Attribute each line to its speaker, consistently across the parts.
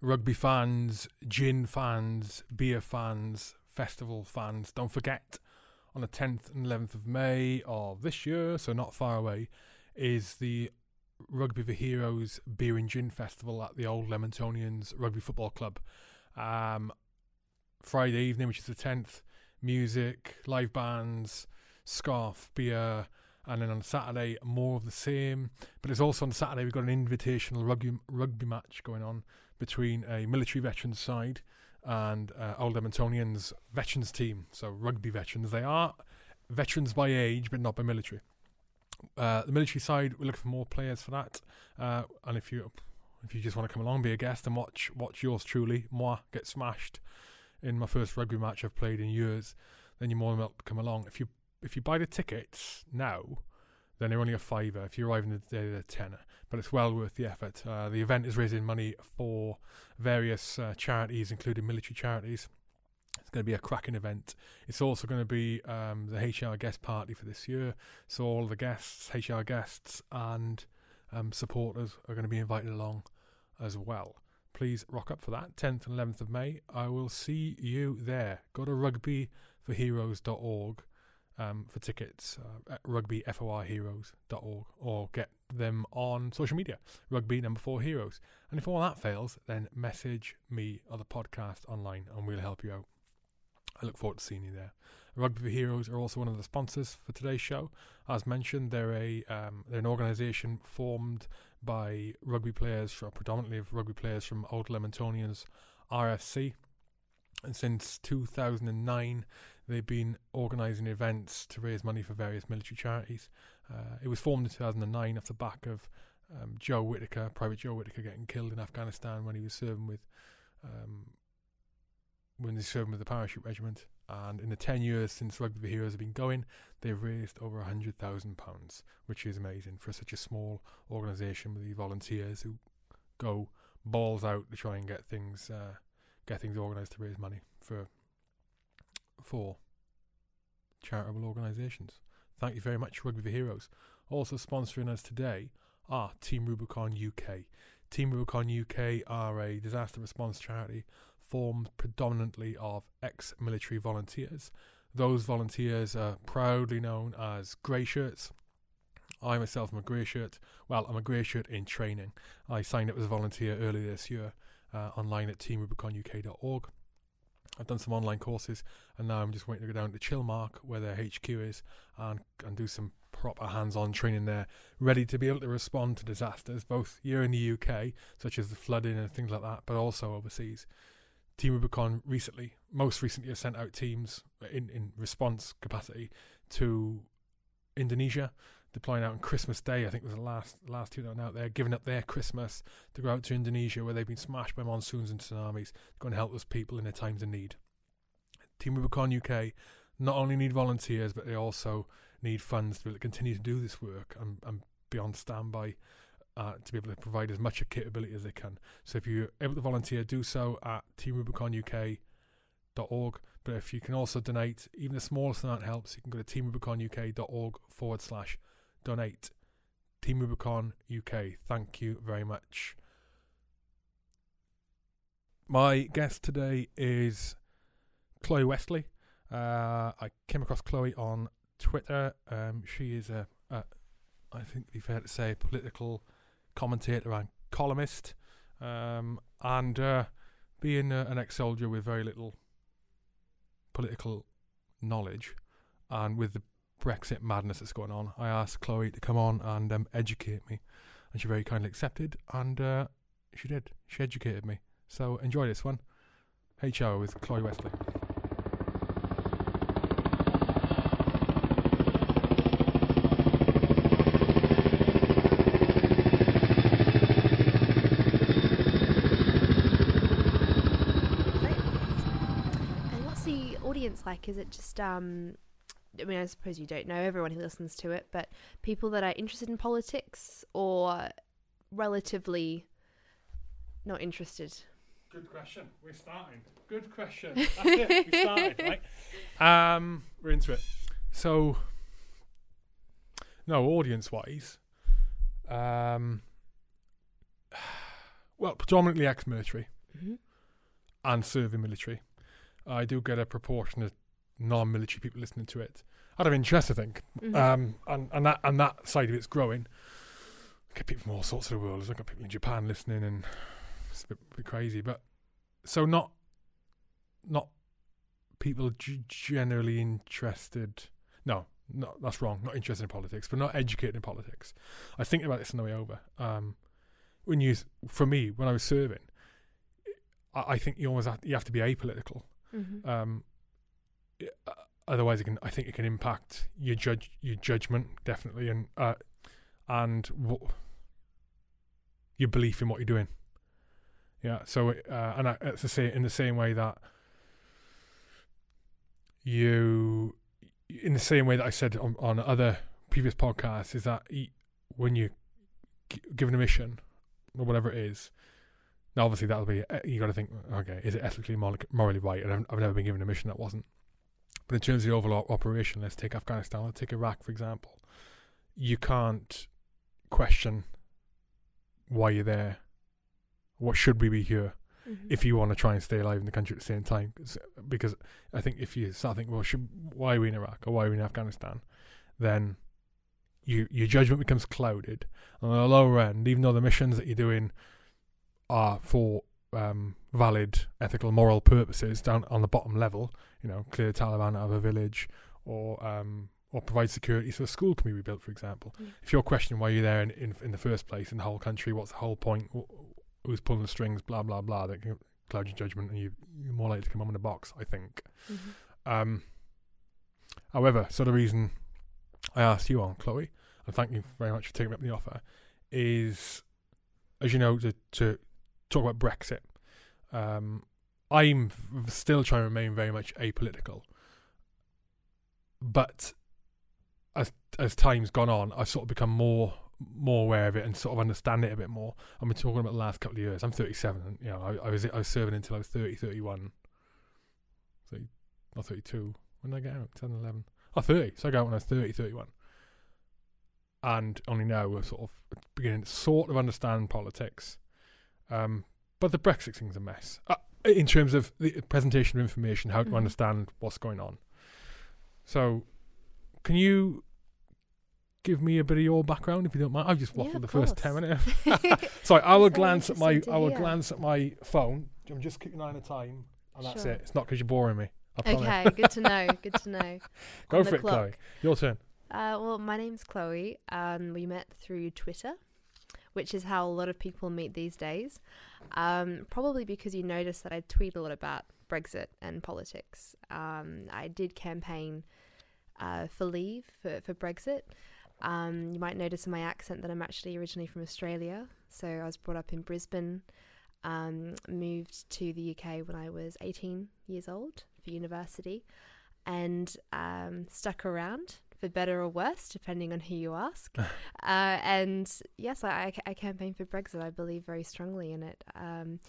Speaker 1: rugby fans, gin fans, beer fans, festival fans, don't forget on the 10th and 11th of May of this year, so not far away, is the Rugby for Heroes Beer and Gin Festival at the Old Leamingtonians Rugby Football Club. Um, Friday evening, which is the 10th, music, live bands, scarf, beer, and then on Saturday, more of the same. But it's also on Saturday, we've got an invitational rugby, rugby match going on between a military veterans side and uh, Old Leamingtonians veterans team. So rugby veterans. They are veterans by age, but not by military. Uh, the military side, we're looking for more players for that. Uh, and if you if you just want to come along, be a guest and watch watch yours truly, moi, get smashed in my first rugby match I've played in years, then you're more than welcome to come along. If you if you buy the tickets now, then they're only a fiver. If you arrive in the day, they're a tenner. But it's well worth the effort. Uh, the event is raising money for various uh, charities, including military charities. It's going to be a cracking event. It's also going to be um, the HR guest party for this year. So all the guests, HR guests, and um, supporters are going to be invited along as well. Please rock up for that. 10th and 11th of May. I will see you there. Go to rugbyforheroes.org um, for tickets uh, at rugbyforheroes.org or get them on social media, rugby number four heroes. And if all that fails, then message me or the podcast online and we'll help you out. I look forward to seeing you there. Rugby for Heroes are also one of the sponsors for today's show. As mentioned, they're a um, they're an organisation formed by rugby players, from, predominantly of rugby players from Old Leamingtonians RFC. And since 2009, they've been organising events to raise money for various military charities. Uh, it was formed in 2009 off the back of um, Joe Whitaker, Private Joe Whitaker, getting killed in Afghanistan when he was serving with um, when he served with the parachute regiment. And in the 10 years since Rugby for Heroes have been going, they've raised over £100,000, which is amazing for such a small organisation with the volunteers who go balls out to try and get things uh, get things organised to raise money for for charitable organisations. Thank you very much, Rugby for Heroes. Also sponsoring us today are Team Rubicon UK. Team Rubicon UK are a disaster response charity formed predominantly of ex military volunteers. Those volunteers are proudly known as Grey Shirts. I myself am a grey shirt. Well, I'm a grey shirt in training. I signed up as a volunteer earlier this year uh, online at teamrubiconuk.org. I've done some online courses and now I'm just waiting to go down to Chilmark where their HQ is and, and do some proper hands on training there, ready to be able to respond to disasters, both here in the UK, such as the flooding and things like that, but also overseas. Team Rubicon recently, most recently, has sent out teams in, in response capacity to Indonesia, deploying out on Christmas Day. I think was the last last two that went out there, giving up their Christmas to go out to Indonesia, where they've been smashed by monsoons and tsunamis, to go and help those people in their times of need. Team Rubicon UK not only need volunteers, but they also need funds to continue to do this work and, and be on standby uh, to be able to provide as much capability as they can. So if you're able to volunteer, do so at teamrubiconuk.org. But if you can also donate, even the smallest amount helps. You can go to teamrubiconuk.org forward slash donate. Team Rubicon UK, thank you very much. My guest today is Chloe Westley. Uh, I came across Chloe on Twitter. Um, she is a, a, I think, be fair to say, political commentator and columnist, um, and uh, being uh, an ex-soldier with very little political knowledge, and with the Brexit madness that's going on, I asked Chloe to come on and um, educate me, and she very kindly accepted, and uh, she did. She educated me. So enjoy this one. HR with Chloe Westley.
Speaker 2: And what's the audience like? Is it just um I mean, I suppose you don't know everyone who listens to it, but people that are interested in politics or relatively not interested?
Speaker 1: Good question. We're starting. Good question. That's it. We started, right? Um, we're into it. So, no, audience wise, um, well, predominantly ex military
Speaker 2: hmm
Speaker 1: and serving military. I do get a proportion of non-military people listening to it out of interest, I think,
Speaker 2: hmm
Speaker 1: um, and and that and that side of it's growing. I Get people from all sorts of the world. I've got people in Japan listening, and it's a bit, bit crazy. But so not not people g- generally interested. No, no, that's wrong. Not interested in politics, but not educated in politics. I think about this on the way over. Um, when you, for me, when I was serving, I, I think you always have, you have to be apolitical.
Speaker 2: hmm
Speaker 1: Um, uh, otherwise, it can. I think it can impact your judge your judgment definitely, and uh, and your belief in what you're doing. Yeah. So, uh, and I, it's the same in the same way that you, in the same way that I said on, on other previous podcasts, is that when you given a mission or whatever it is. Now, obviously, that'll be uh, you got to think. Okay, is it ethically morally right? And I've, I've never been given a mission that wasn't. But in terms of the overall operation, let's take Afghanistan. Let's take Iraq, for example. You can't question why you're there. What should we be here?
Speaker 2: hmm
Speaker 1: if you want to try and stay alive in the country at the same time, Because I think if you start thinking, well, should, why are we in Iraq or why are we in Afghanistan, then you, your judgment becomes clouded. And on the lower end, even though the missions that you're doing are for um, valid, ethical, moral purposes, down on the bottom level, you know, clear the Taliban out of a village or um, or provide security so a school can be rebuilt, for example.
Speaker 2: Yeah.
Speaker 1: If you're questioning why you're there in, in, in the first place in the whole country, what's the whole point? Who's pulling the strings? Blah blah blah. That can cloud your judgment, and you, you're more likely to come home in a box. I think.
Speaker 2: hmm
Speaker 1: Um, however, so the reason I asked you on Chloe, and thank you very much for taking up the offer, is as you know to to talk about Brexit. Um, I'm still trying to remain very much apolitical, but as as time's gone on, I've sort of become more more aware of it and sort of understand it a bit more. I've been talking about the last couple of years. I'm 37, and you know, I, I was I was serving until I was 30, 31, 30, not 32. When did I get out? 10, 11. Oh, 30. So I got out when I was 30, 31. And only now we're sort of beginning to sort of understand politics. Um, but the Brexit thing's a mess. Uh, in terms of the presentation of information, how to
Speaker 2: Mhm.
Speaker 1: understand what's going on. So, can you give me a bit of your background if you don't mind? I've just
Speaker 2: Yeah,
Speaker 1: waffled
Speaker 2: of
Speaker 1: the first 10 minutes. Sorry, I will glance at my I will
Speaker 2: hear.
Speaker 1: glance at my phone. I'm just keeping an eye on the time, and that's
Speaker 2: Sure.
Speaker 1: it. It's not because you're boring me.
Speaker 2: Okay, good to know. Good to know.
Speaker 1: Go
Speaker 2: On
Speaker 1: for it, Chloe. Your turn.
Speaker 2: Uh, well, my name's Chloe. and we met through Twitter, which is how a lot of people meet these days. Um, probably because you noticed that I tweet a lot about Brexit and politics. Um, I did campaign uh, for Leave for, for Brexit. Um, you might notice in my accent that I'm actually originally from Australia. So I was brought up in Brisbane, um, moved to the UK when I was 18 years old for university, and um, stuck around for better or worse, depending on who you ask. uh, and yes, I, I, I campaigned for Brexit. I believe very strongly in it. Um,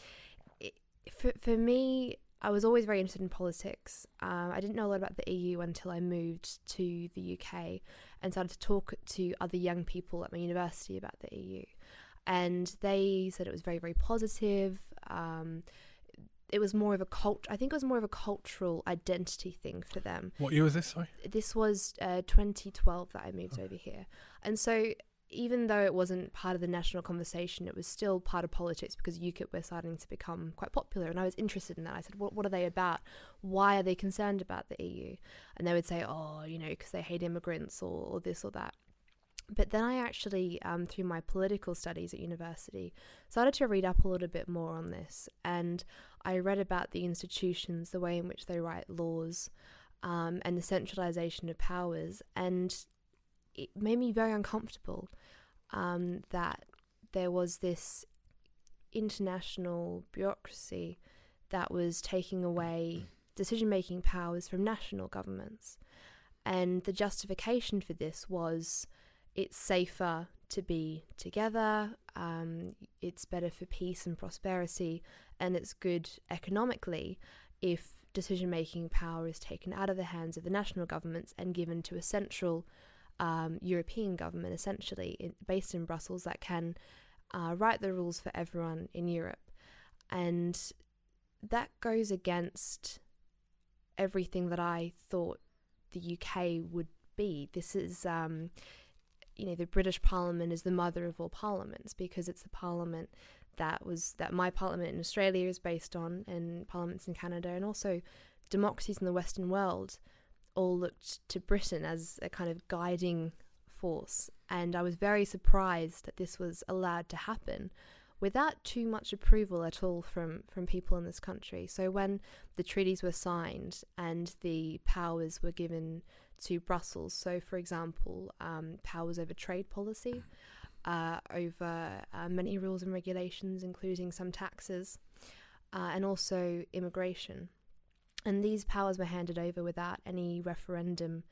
Speaker 2: it for, for me, I was always very interested in politics. Um, I didn't know a lot about the EU until I moved to the UK and started to talk to other young people at my university about the EU. And they said it was very, very positive. Um, it was more of a cult. I think it was more of a cultural identity thing for them
Speaker 1: What year was this? Sorry.
Speaker 2: this was uh, 2012 that I moved over here. And so even though it wasn't part of the national conversation, it was still part of politics because UKIP were starting to become quite popular. And I was interested in that. I said, what, what are they about? Why are they concerned about the EU? And they would say, oh, you know, because they hate immigrants or, or this or that. But then I actually, um, through my political studies at university, started to read up a little bit more on this. And I read about the institutions, the way in which they write laws, um, and the centralization of powers. And it made me very uncomfortable um, that there was this international bureaucracy that was taking away decision making powers from national governments. And the justification for this was it's safer to be together, um, it's better for peace and prosperity, and it's good economically if decision making power is taken out of the hands of the national governments and given to a central um, European government, essentially in, based in Brussels, that can uh, write the rules for everyone in Europe. And that goes against everything that I thought the UK would be. This is, um, you know, the British Parliament is the mother of all parliaments because it's the parliament that was that my parliament in Australia is based on, and parliaments in Canada, and also democracies in the Western world all looked to Britain as a kind of guiding force. And I was very surprised that this was allowed to happen without too much approval at all from, from people in this country. So when the treaties were signed and the powers were given to Brussels, so for example, um, powers over trade policy, uh, over uh, many rules and regulations, including some taxes, uh, and also immigration. And these powers were handed over without any referendum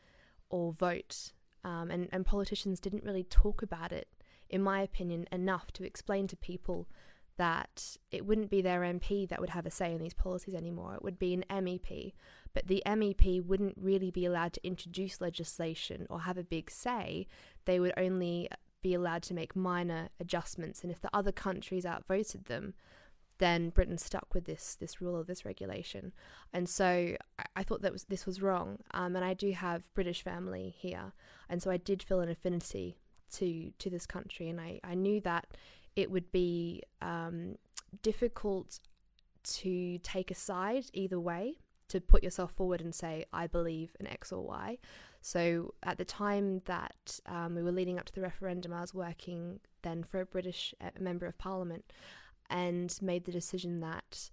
Speaker 2: or vote. Um, and, and politicians didn't really talk about it in my opinion, enough to explain to people that it wouldn't be their MP that would have a say in these policies anymore. It would be an MEP. But the MEP wouldn't really be allowed to introduce legislation or have a big say. They would only be allowed to make minor adjustments. And if the other countries outvoted them, then Britain stuck with this this rule or this regulation. And so I, thought that was this was wrong. Um, and I do have British family here, and so I did feel an affinity to to this country, and I, I knew that it would be um, difficult to take a side either way, to put yourself forward and say, I believe in X or Y. So at the time that um, we were leading up to the referendum, I was working then for a British uh, member of parliament and made the decision that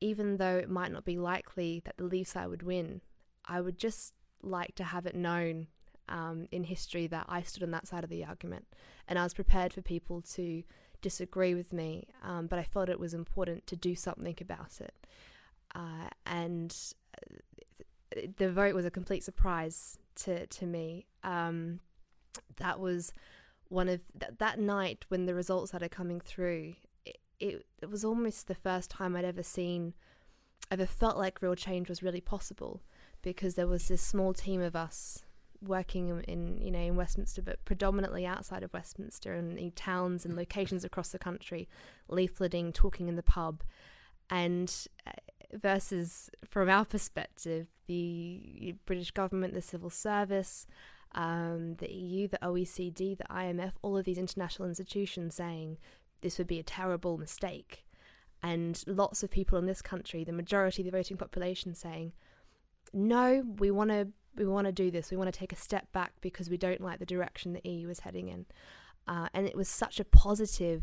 Speaker 2: even though it might not be likely that the Leave side would win, I would just like to have it known um, in history that I stood on that side of the argument, and I was prepared for people to disagree with me, um, but I felt it was important to do something about it. Uh, and uh, the vote was a complete surprise to to me. Um, that was one of th- that night when the results started coming through. It, it, was almost the first time I'd ever seen, ever felt like real change was really possible, because there was this small team of us working in, in, you know in Westminster, but predominantly outside of Westminster and in towns and locations across the country, leafleting, talking in the pub, and uh, versus from our perspective, the British government, the civil service, um, the EU, the OECD, the IMF, all of these international institutions saying this would be a terrible mistake. And lots of people in this country, the majority of the voting population, saying, no, we want to we want to do this. We want to take a step back because we don't like the direction the EU is heading in. Uh, and it was such a positive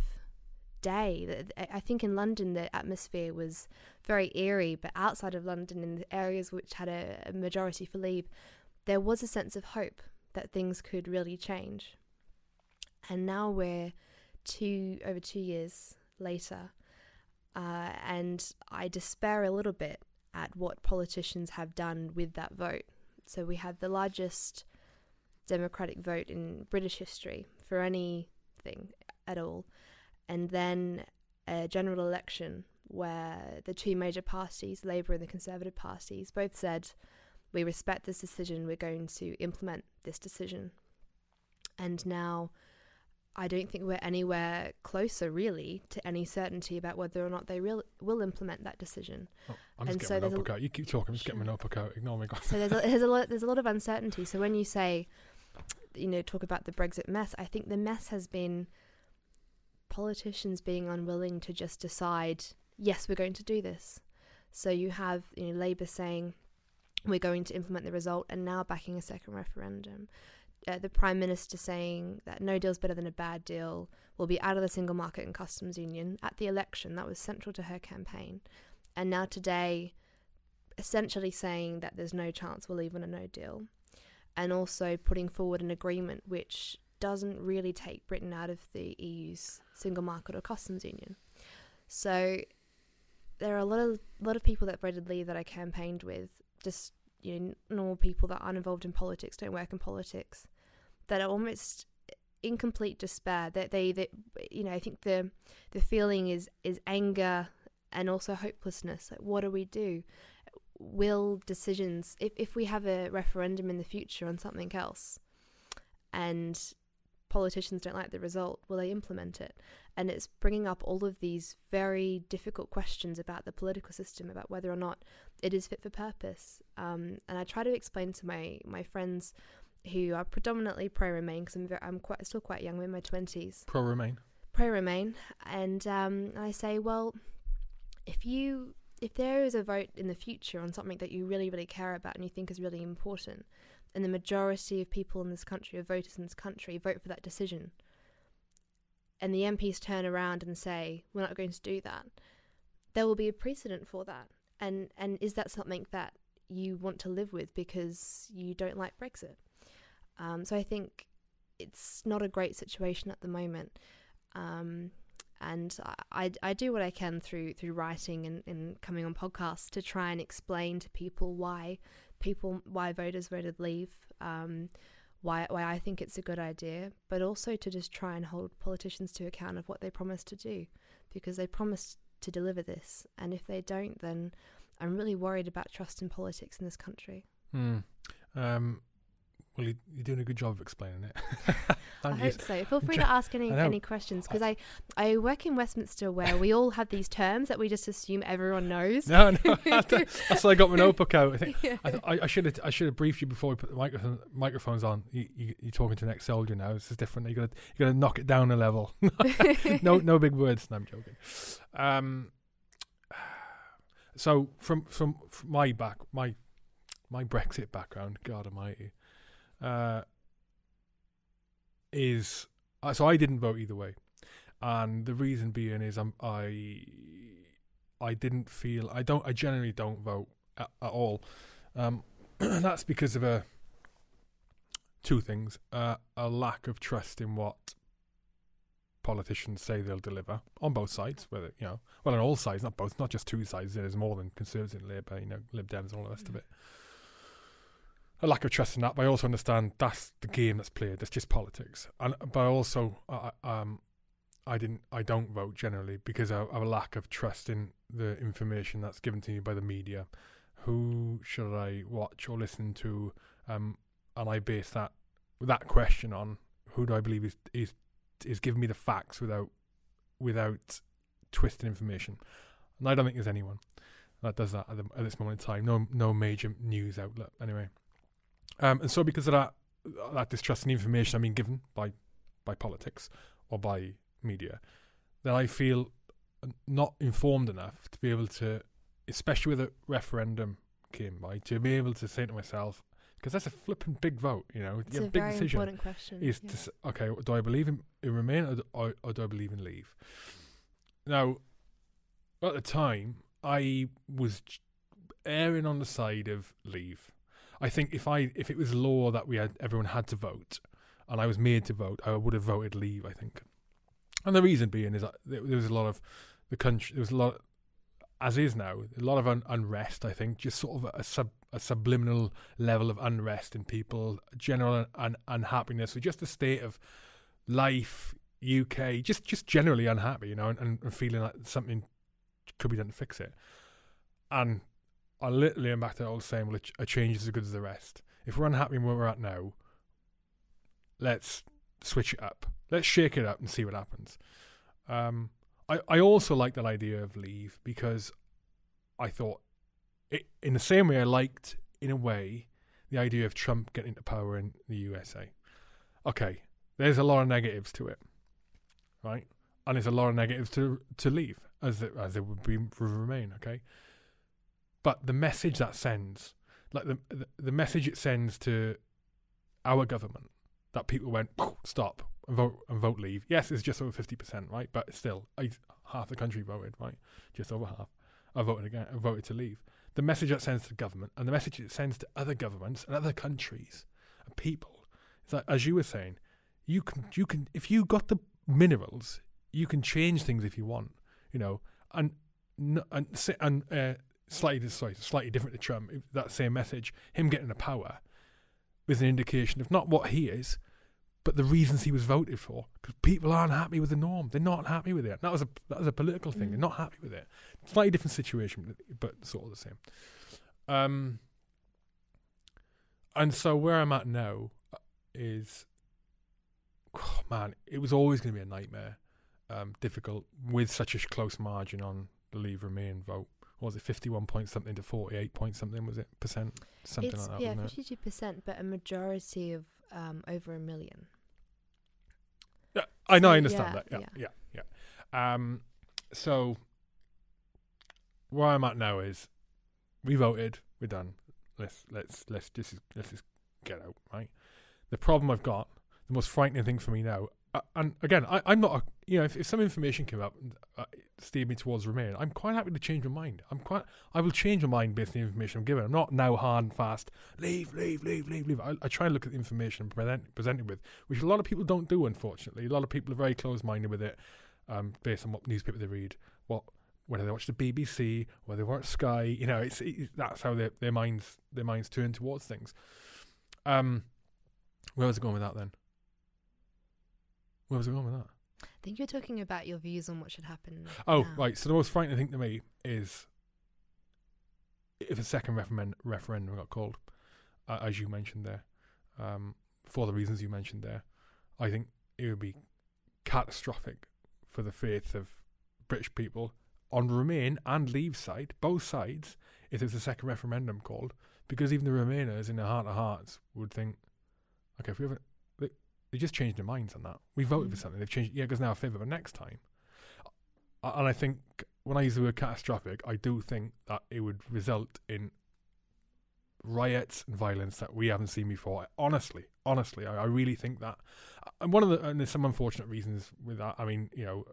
Speaker 2: day. I think in London the atmosphere was very eerie, but outside of London, in the areas which had a, majority for Leave, there was a sense of hope that things could really change. And now we're two over two years later, uh, and I despair a little bit at what politicians have done with that vote. So we had the largest democratic vote in British history for anything at all. And then a general election where the two major parties, Labour and the Conservative parties, both said, We respect this decision, we're going to implement this decision. And now I don't think we're anywhere closer, really, to any certainty about whether or not they will will implement that decision.
Speaker 1: Oh, I'm just and getting so my notebook out. You keep talking. I'm just getting my notebook out. Ignore me.
Speaker 2: so there's a, there's a lot there's a lot of uncertainty. So when you say, you know, talk about the Brexit mess, I think the mess has been politicians being unwilling to just decide, yes, we're going to do this. So you have you know Labour saying we're going to implement the result, and now backing a second referendum uh, the prime minister saying that no deal's better than a bad deal, We'll be out of the single market and customs union at the election. That was central to her campaign. And now today, essentially saying that there's no chance we'll leave on a no deal. And also putting forward an agreement which doesn't really take Britain out of the EU's single market or customs union. So there are a lot of lot of people that voted Leave that I campaigned with, just you know normal people that aren't involved in politics, don't work in politics, that are almost in complete despair. That they, that you know, I think the the feeling is is anger and also hopelessness. Like, what do we do? Will decisions, if if we have a referendum in the future on something else, and politicians don't like the result, will they implement it? And it's bringing up all of these very difficult questions about the political system, about whether or not it is fit for purpose. Um, and I try to explain to my my friends who are predominantly pro Remain because I'm very, I'm quite still quite young, I'm in my twenties.
Speaker 1: Pro Remain.
Speaker 2: Pro Remain, and um, I say, well, if you if there is a vote in the future on something that you really really care about and you think is really important, and the majority of people in this country, of voters in this country, vote for that decision, and the MPs turn around and say, we're not going to do that, there will be a precedent for that. And and is that something that you want to live with because you don't like Brexit? Um, so I think it's not a great situation at the moment. Um, and I, I do what I can through through writing and, and coming on podcasts to try and explain to people why people why voters voted leave, um, why why I think it's a good idea, but also to just try and hold politicians to account of what they promised to do, because they promised to deliver this, and if they don't, then I'm really worried about trust in politics in this country.
Speaker 1: Mm. Um, well, you, are doing a good job of explaining it.
Speaker 2: I hope so. Feel free to ask any any questions because I, I work in Westminster where we all have these terms that we just assume everyone knows.
Speaker 1: No, no, that's why I got my notebook out. I think yeah. I, I, should have I should have briefed you before we put the microphone, microphones on. You, you, are talking to an ex soldier now. This is different. You got you got to knock it down a level. no, no big words. No, I'm joking. Um, so from, from from my back my my Brexit background, God Almighty uh, is uh, so I didn't vote either way, and the reason being is I'm, I I didn't feel I don't I generally don't vote at, at all. Um, that's because of a two things: uh, a lack of trust in what politicians say they'll deliver on both sides, whether you know, well, on all sides, not both, not just two sides. There's more than Conservatives and Labour, you know, Lib Dems and all the rest mm. of it a lack of trust in that, but I also understand that's the game that's played. That's just politics, and but also, uh, um, I didn't, I don't vote generally because of, of a lack of trust in the information that's given to me by the media. Who should I watch or listen to? Um, and I base that that question on who do I believe is is is giving me the facts without without twisting information. And I don't think there's anyone that does that at, the, at this moment in time. No, no major news outlet. Anyway, um, and so because of that, that distrust in information I'm being given by by politics or by media, then I feel not informed enough to be able to, especially with a referendum came by, to be able to say to myself, because that's a flipping big vote, you know,
Speaker 2: it's a,
Speaker 1: big
Speaker 2: very
Speaker 1: decision.
Speaker 2: important question.
Speaker 1: Is
Speaker 2: yeah.
Speaker 1: to, okay, do I believe in, in Remain or, or, or do I believe in Leave? Now, at the time, I was erring on the side of Leave I think if I if it was law that we had everyone had to vote, and I was made to vote, I would have voted Leave. I think, and the reason being is that there was a lot of the country. There was a lot, as is now, a lot of un- unrest. I think just sort of a sub a subliminal level of unrest in people, general un- un- unhappiness with just the state of life, UK, just just generally unhappy, you know, and, and feeling like something could be done to fix it. And I literally am back to the old saying, well, a change is as good as the rest. If we're unhappy where we're at now, let's switch it up. Let's shake it up and see what happens. Um, I, I also like that idea of leave because I thought, it, in the same way I liked, in a way, the idea of Trump getting into power in the USA. Okay, there's a lot of negatives to it, right? And there's a lot of negatives to to leave, as it, as it would be Remain. Okay, but the message that sends, like the, the, message it sends to our government, that people went stop and vote and vote leave. Yes, it's just over fifty percent, right? But still, half the country voted, right? Just over half. I voted again. I voted to leave. The message that sends to government and the message it sends to other governments and other countries and people is that, as you were saying, you can you can if you got the minerals, you can change things if you want, you know, and and and uh, slightly sorry, slightly different to Trump, that same message, him getting the power was an indication of not what he is, but the reasons he was voted for. Because people aren't happy with the norm; they're not happy with it. That was a that was a political thing. Mm. They're not happy with it. Slightly different situation, but sort of the same. Um, and so where I'm at now uh, is oh, man, it was always going to be a nightmare. Um, difficult with such a close margin on the Leave Remain vote. Was it 51 point something to 48 point something? Was it percent? Something
Speaker 2: it's
Speaker 1: like that.
Speaker 2: yeah 52 percent but a majority of um, over a million.
Speaker 1: Yeah, I know,
Speaker 2: So,
Speaker 1: I understand
Speaker 2: yeah,
Speaker 1: that. Yeah, yeah, yeah. Um, so where I'm at now is we voted, we're done. Let's let's let's just let's just get out, right? The problem I've got, the most frightening thing for me now, uh, and again, I, I'm not, a, you know, if, if some information came up and uh, steered me towards Remain, I'm quite happy to change my mind. I'm quite, I will change my mind based on the information I'm given. I'm not now hard and fast, leave, leave, leave, leave, leave. I, I try and look at the information present, presented with, which a lot of people don't do, unfortunately. A lot of people are very close-minded with it, um, based on what newspaper they read, what whether they watch the BBC, whether they watch Sky. You know, it's it, that's how their their minds their minds turn towards things. Um, where was I going with that then? Where was I going with that?
Speaker 2: I think you're talking about your views on what should happen.
Speaker 1: Oh,
Speaker 2: now.
Speaker 1: right. So the most frightening thing to me is if a second referendum referendum got called, uh, as you mentioned there, um, for the reasons you mentioned there, I think it would be catastrophic for the faith of British people on Remain and Leave side, both sides, if there's a second referendum called, because even the Remainers in their heart of hearts would think, okay, if we ever, they, just changed their minds on that. We voted for
Speaker 2: Mm.
Speaker 1: something, they've changed, yeah, because now a favour, but next time. And I think when I use the word catastrophic, I do think that it would result in riots and violence that we haven't seen before. Honestly, honestly, I, I really think that. And one of the and there's some unfortunate reasons with that. I mean, you know,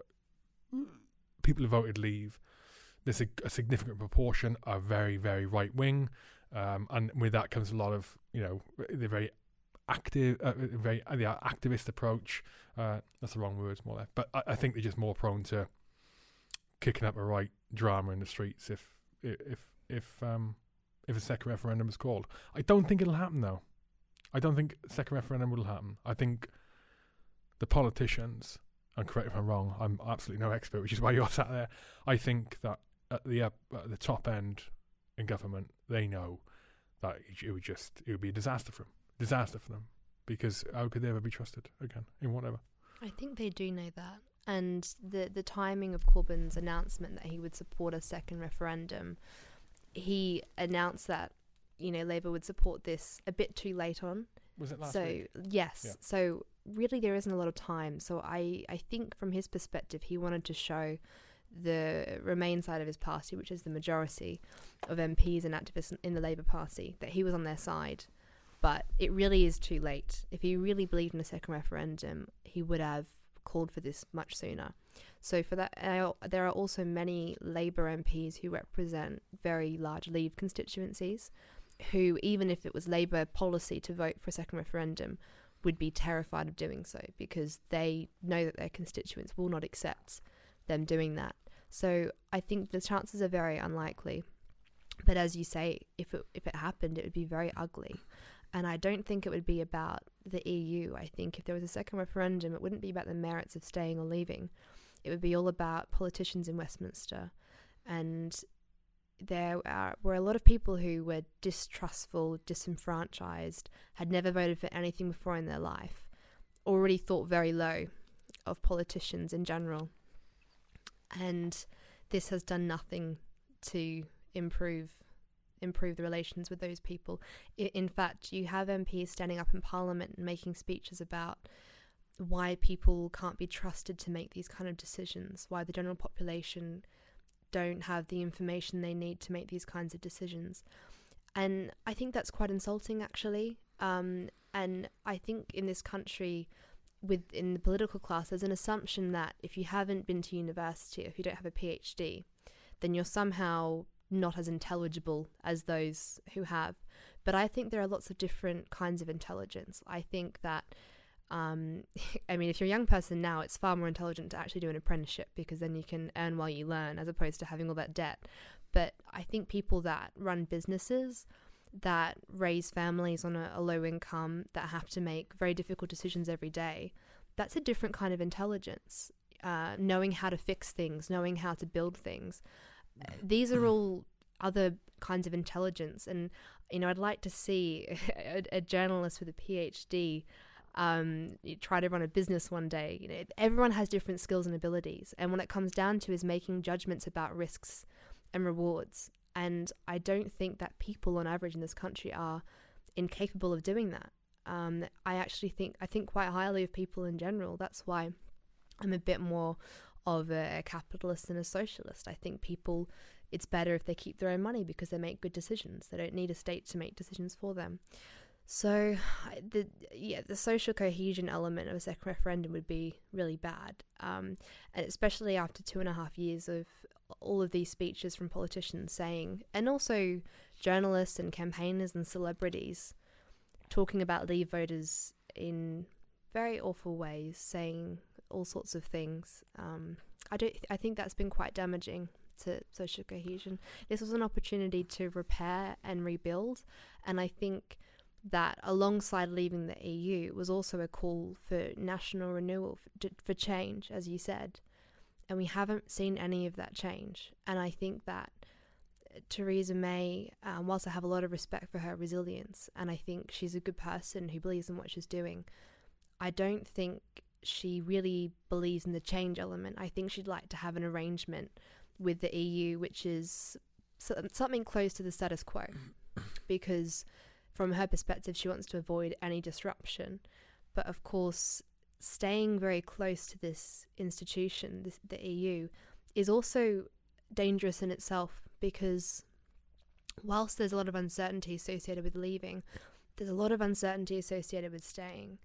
Speaker 1: people who voted Leave, there's a, a significant proportion are very, very right wing, um, and with that comes a lot of you know the very active, uh, very uh, the activist approach. Uh, that's the wrong words, more or less. But I, I think they're just more prone to kicking up a right drama in the streets if if if um if a second referendum is called. I don't think it'll happen though. I don't think second referendum will happen. I think the politicians, and correct if I'm wrong, I'm absolutely no expert, which is why you're sat there. I think that at the up, at the top end in government, they know that it would just it would be a disaster for them, disaster for them, because how could they ever be trusted again in whatever?
Speaker 2: I think they do know that. And the the timing of Corbyn's announcement that he would support a second referendum, he announced that you know Labour would support this a bit too late on.
Speaker 1: Was it last
Speaker 2: so
Speaker 1: week?
Speaker 2: yes,
Speaker 1: Yeah.
Speaker 2: so really there isn't a lot of time. So I I think from his perspective, he wanted to show the Remain side of his party, which is the majority of MPs and activists in the Labour Party, that he was on their side. But it really is too late. If he really believed in a second referendum, he would have called for this much sooner. So for that, there are also many Labour MPs who represent very large Leave constituencies, who even if it was Labour policy to vote for a second referendum, would be terrified of doing so because they know that their constituents will not accept them doing that. So I think the chances are very unlikely. But as you say, if it if it happened, it would be very ugly. And I don't think it would be about the EU. I think if there was a second referendum, it wouldn't be about the merits of staying or leaving. It would be all about politicians in Westminster. And there are, were a lot of people who were distrustful, disenfranchised, had never voted for anything before in their life, already thought very low of politicians in general. And this has done nothing to improve improve the relations with those people. In fact, you have MPs standing up in Parliament and making speeches about why people can't be trusted to make these kind of decisions, why the general population don't have the information they need to make these kinds of decisions. And I think that's quite insulting, actually. Um, and I think in this country, within the political class, there's an assumption that if you haven't been to university, if you don't have a PhD, then you're somehow not as intelligible as those who have. But I think there are lots of different kinds of intelligence. I think that, um, I mean, if you're a young person now, it's far more intelligent to actually do an apprenticeship because then you can earn while you learn as opposed to having all that debt. But I think people that run businesses, that raise families on a, a low income, that have to make very difficult decisions every day, that's a different kind of intelligence. Uh, knowing how to fix things, knowing how to build things. These are all other kinds of intelligence. And, you know, I'd like to see a, a journalist with a PhD um, try to run a business one day. You know, everyone has different skills and abilities, and when it comes down to is making judgments about risks and rewards. And I don't think that people on average in this country are incapable of doing that. Um, I actually think I think quite highly of people in general. That's why I'm a bit more of a, capitalist and a socialist. I think people it's better if they keep their own money because they make good decisions. They don't need a state to make decisions for them. So, the yeah, the social cohesion element of a second referendum would be really bad, um, and especially after two and a half years of all of these speeches from politicians saying, and also journalists and campaigners and celebrities talking about Leave voters in very awful ways, saying all sorts of things. Um, I don't. I think that's been quite damaging to social cohesion. This was an opportunity to repair and rebuild, and I think that alongside leaving the EU was also a call for national renewal for, for change, as you said, and we haven't seen any of that change. And I think that Theresa May, um, whilst I have a lot of respect for her resilience, and I think she's a good person who believes in what she's doing, I don't think she really believes in the change element. I think she'd like to have an arrangement with the EU which is something close to the status quo, because from her perspective, she wants to avoid any disruption. But of course, staying very close to this institution, this, the EU, is also dangerous in itself because whilst there's a lot of uncertainty associated with leaving, there's a lot of uncertainty associated with staying.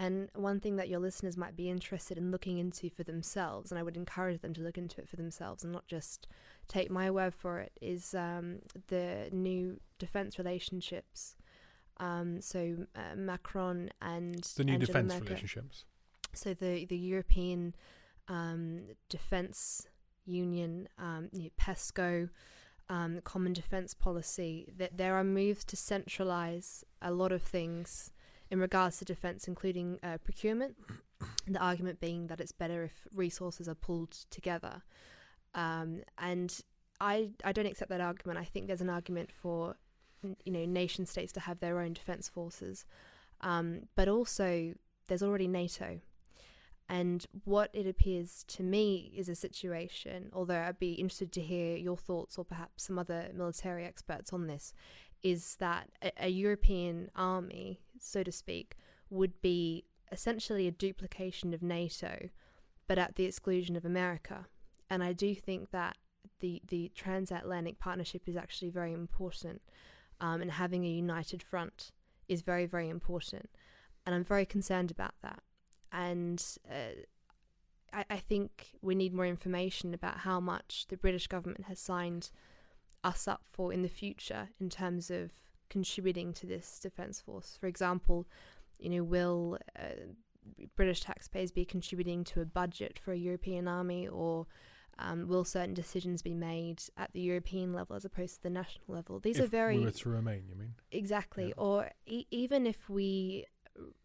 Speaker 2: And one thing that your listeners might be interested in looking into for themselves, and I would encourage them to look into it for themselves and not just take my word for it, is um, the new defense relationships. Um, so uh, Macron and
Speaker 1: the new
Speaker 2: Angela
Speaker 1: defense
Speaker 2: Merkel.
Speaker 1: relationships.
Speaker 2: So the the European um, Defense Union, um, you know, PESCO, um, Common Defense Policy, that there are moves to centralize a lot of things in regards to defense, including uh, procurement. the argument being that it's better if resources are pulled together. Um, and I, I don't accept that argument. I think there's an argument for, you know, nation states to have their own defense forces, um, but also there's already NATO. And what it appears to me is a situation, although I'd be interested to hear your thoughts or perhaps some other military experts on this, is that a, a European army, so to speak, would be essentially a duplication of NATO, but at the exclusion of America. And I do think that the, the transatlantic partnership is actually very important, um, and having a united front is very, very important. And I'm very concerned about that. And uh, I, I think we need more information about how much the British government has signed us up for in the future in terms of contributing to this defence force. For example, you know, will uh, British taxpayers be contributing to a budget for a European army, or um, will certain decisions be made at the European level as opposed to the national level? These
Speaker 1: if
Speaker 2: are very
Speaker 1: we were to remain. You mean?
Speaker 2: exactly.
Speaker 1: Yeah.
Speaker 2: Or e- even if we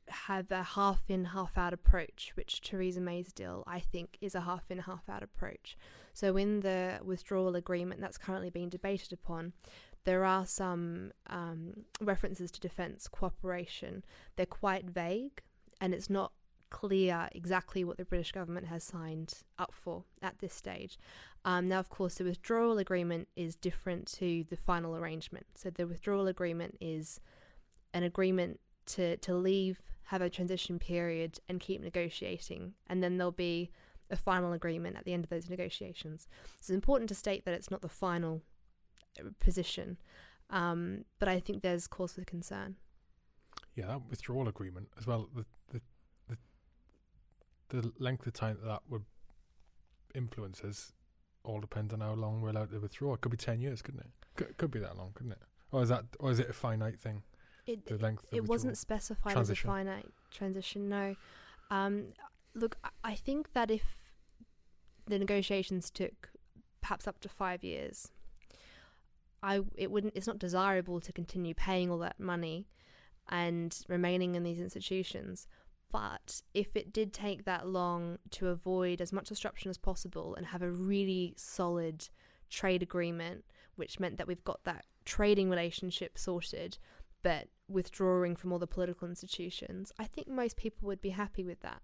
Speaker 2: have a half in, half out approach, which Theresa May's deal, I think, is a half in, half out approach. So, in the withdrawal agreement that's currently being debated upon, there are some um, references to defence cooperation. They're quite vague, and it's not clear exactly what the British government has signed up for at this stage. Um, now, of course, the withdrawal agreement is different to the final arrangement. So, the withdrawal agreement is an agreement to, to leave, have a transition period, and keep negotiating. And then there'll be a final agreement at the end of those negotiations. It's important to state that it's not the final uh, position, um, but I think there's cause for concern.
Speaker 1: Yeah, that withdrawal agreement as well. The the the, the length of time that, that would influence us all depends on how long we're allowed to withdraw. It could be ten years, couldn't it? Could, could be that long, couldn't it? Or is that or is it a finite thing?
Speaker 2: It,
Speaker 1: The length.
Speaker 2: It wasn't specified
Speaker 1: Transition.
Speaker 2: as a finite transition. No, um, look, I- I think that if the negotiations took perhaps up to five years, I it wouldn't. It's not desirable to continue paying all that money and remaining in these institutions. But if it did take that long to avoid as much disruption as possible and have a really solid trade agreement, which meant that we've got that trading relationship sorted, but withdrawing from all the political institutions, I think most people would be happy with that.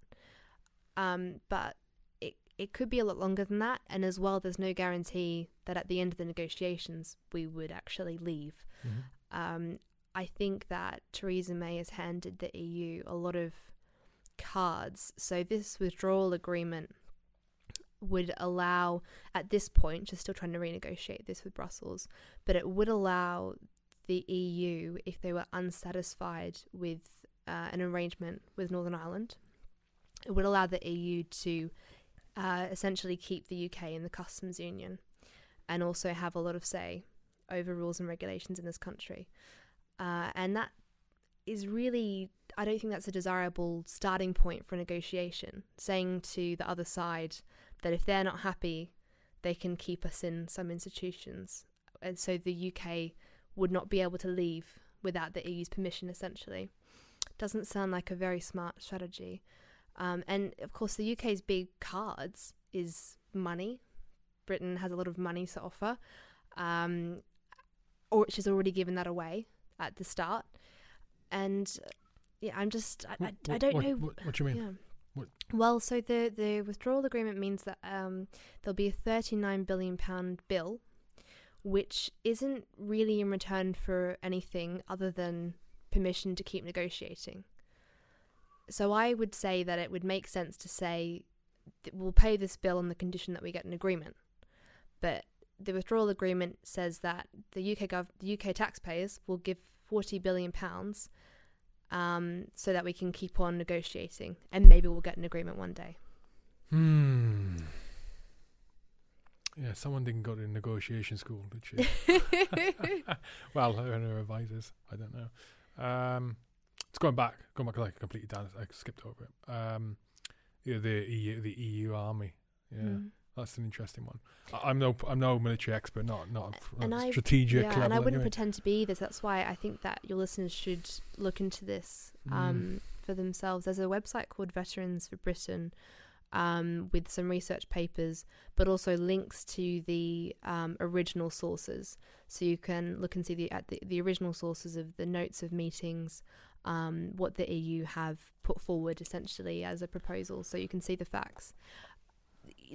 Speaker 2: Um, but it it could be a lot longer than that, and as well, there's no guarantee that at the end of the negotiations we would actually leave.
Speaker 1: Mhm.
Speaker 2: Um, I think that Theresa May has handed the EU a lot of cards. So this withdrawal agreement would allow, at this point, she's still trying to renegotiate this with Brussels, but it would allow the EU, if they were unsatisfied with uh, an arrangement with Northern Ireland, it would allow the EU to uh, essentially keep the UK in the customs union and also have a lot of say over rules and regulations in this country. Uh, and that is really, I don't think that's a desirable starting point for negotiation. Saying to the other side that if they're not happy, they can keep us in some institutions. And so the UK would not be able to leave without the EU's permission, essentially. Doesn't sound like a very smart strategy. Um, and of course, the UK's big cards is money. Britain has a lot of money to offer, um, or she's already given that away at the start. And uh, yeah, I'm just, I, I,
Speaker 1: What-
Speaker 2: I don't
Speaker 1: what,
Speaker 2: know.
Speaker 1: What, what do you mean?
Speaker 2: Yeah.
Speaker 1: What-
Speaker 2: Well, so the the withdrawal agreement means that um, there'll be a 39 billion pound bill, which isn't really in return for anything other than permission to keep negotiating. So I would say that it would make sense to say we'll pay this bill on the condition that we get an agreement, but the withdrawal agreement says that the UK gov- the UK taxpayers will give 40 billion pounds um, so that we can keep on negotiating and maybe we'll get an agreement one day.
Speaker 1: Hmm. Yeah, someone didn't go to negotiation school, did she? well, her and her advisors. I don't know. Um, it's going back, going back like completely down. I skipped over it. Um, yeah, the EU, the EU army. Yeah,
Speaker 2: Mm.
Speaker 1: that's an interesting one. I, I'm no, I'm no military expert, not not
Speaker 2: And I-
Speaker 1: strategic
Speaker 2: yeah, and I wouldn't
Speaker 1: anyway.
Speaker 2: pretend to be either. So that's why I think that your listeners should look into this
Speaker 1: Mm.
Speaker 2: um, for themselves. There's a website called Veterans for Britain um, with some research papers, but also links to the um, original sources, so you can look and see the at the, the original sources of the notes of meetings. Um, what the EU have put forward essentially as a proposal, so you can see the facts.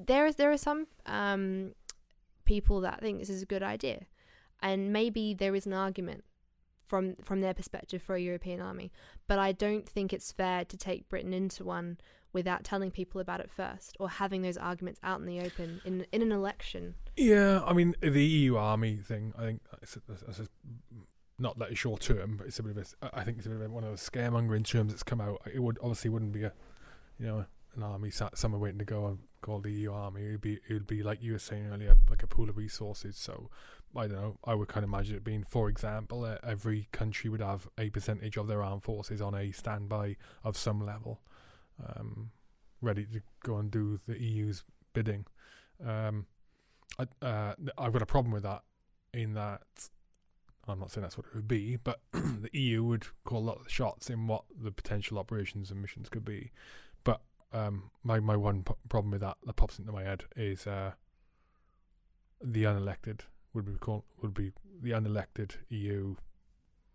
Speaker 2: There is there are some um, people that think this is a good idea, and maybe there is an argument from from their perspective for a European army. But I don't think it's fair to take Britain into one without telling people about it first, or having those arguments out in the open in in an election.
Speaker 1: Yeah, I mean the EU army thing. I think it's, not that short term, but it's a bit of a. I think it's a bit of one of those scaremongering terms that's come out. It would obviously wouldn't be a, you know, an army sat somewhere waiting to go and called the EU army. It'd be it would be like you were saying earlier, like a pool of resources. So I don't know. I would kind of imagine it being, for example, uh, every country would have a percentage of their armed forces on a standby of some level, um, ready to go and do the EU's bidding. Um, I, uh, I've got a problem with that in that I'm not saying that's what it would be, but the EU would call a lot of the shots in what the potential operations and missions could be. But um, my my one p- problem with that that pops into my head is uh, the unelected would be called would be the unelected EU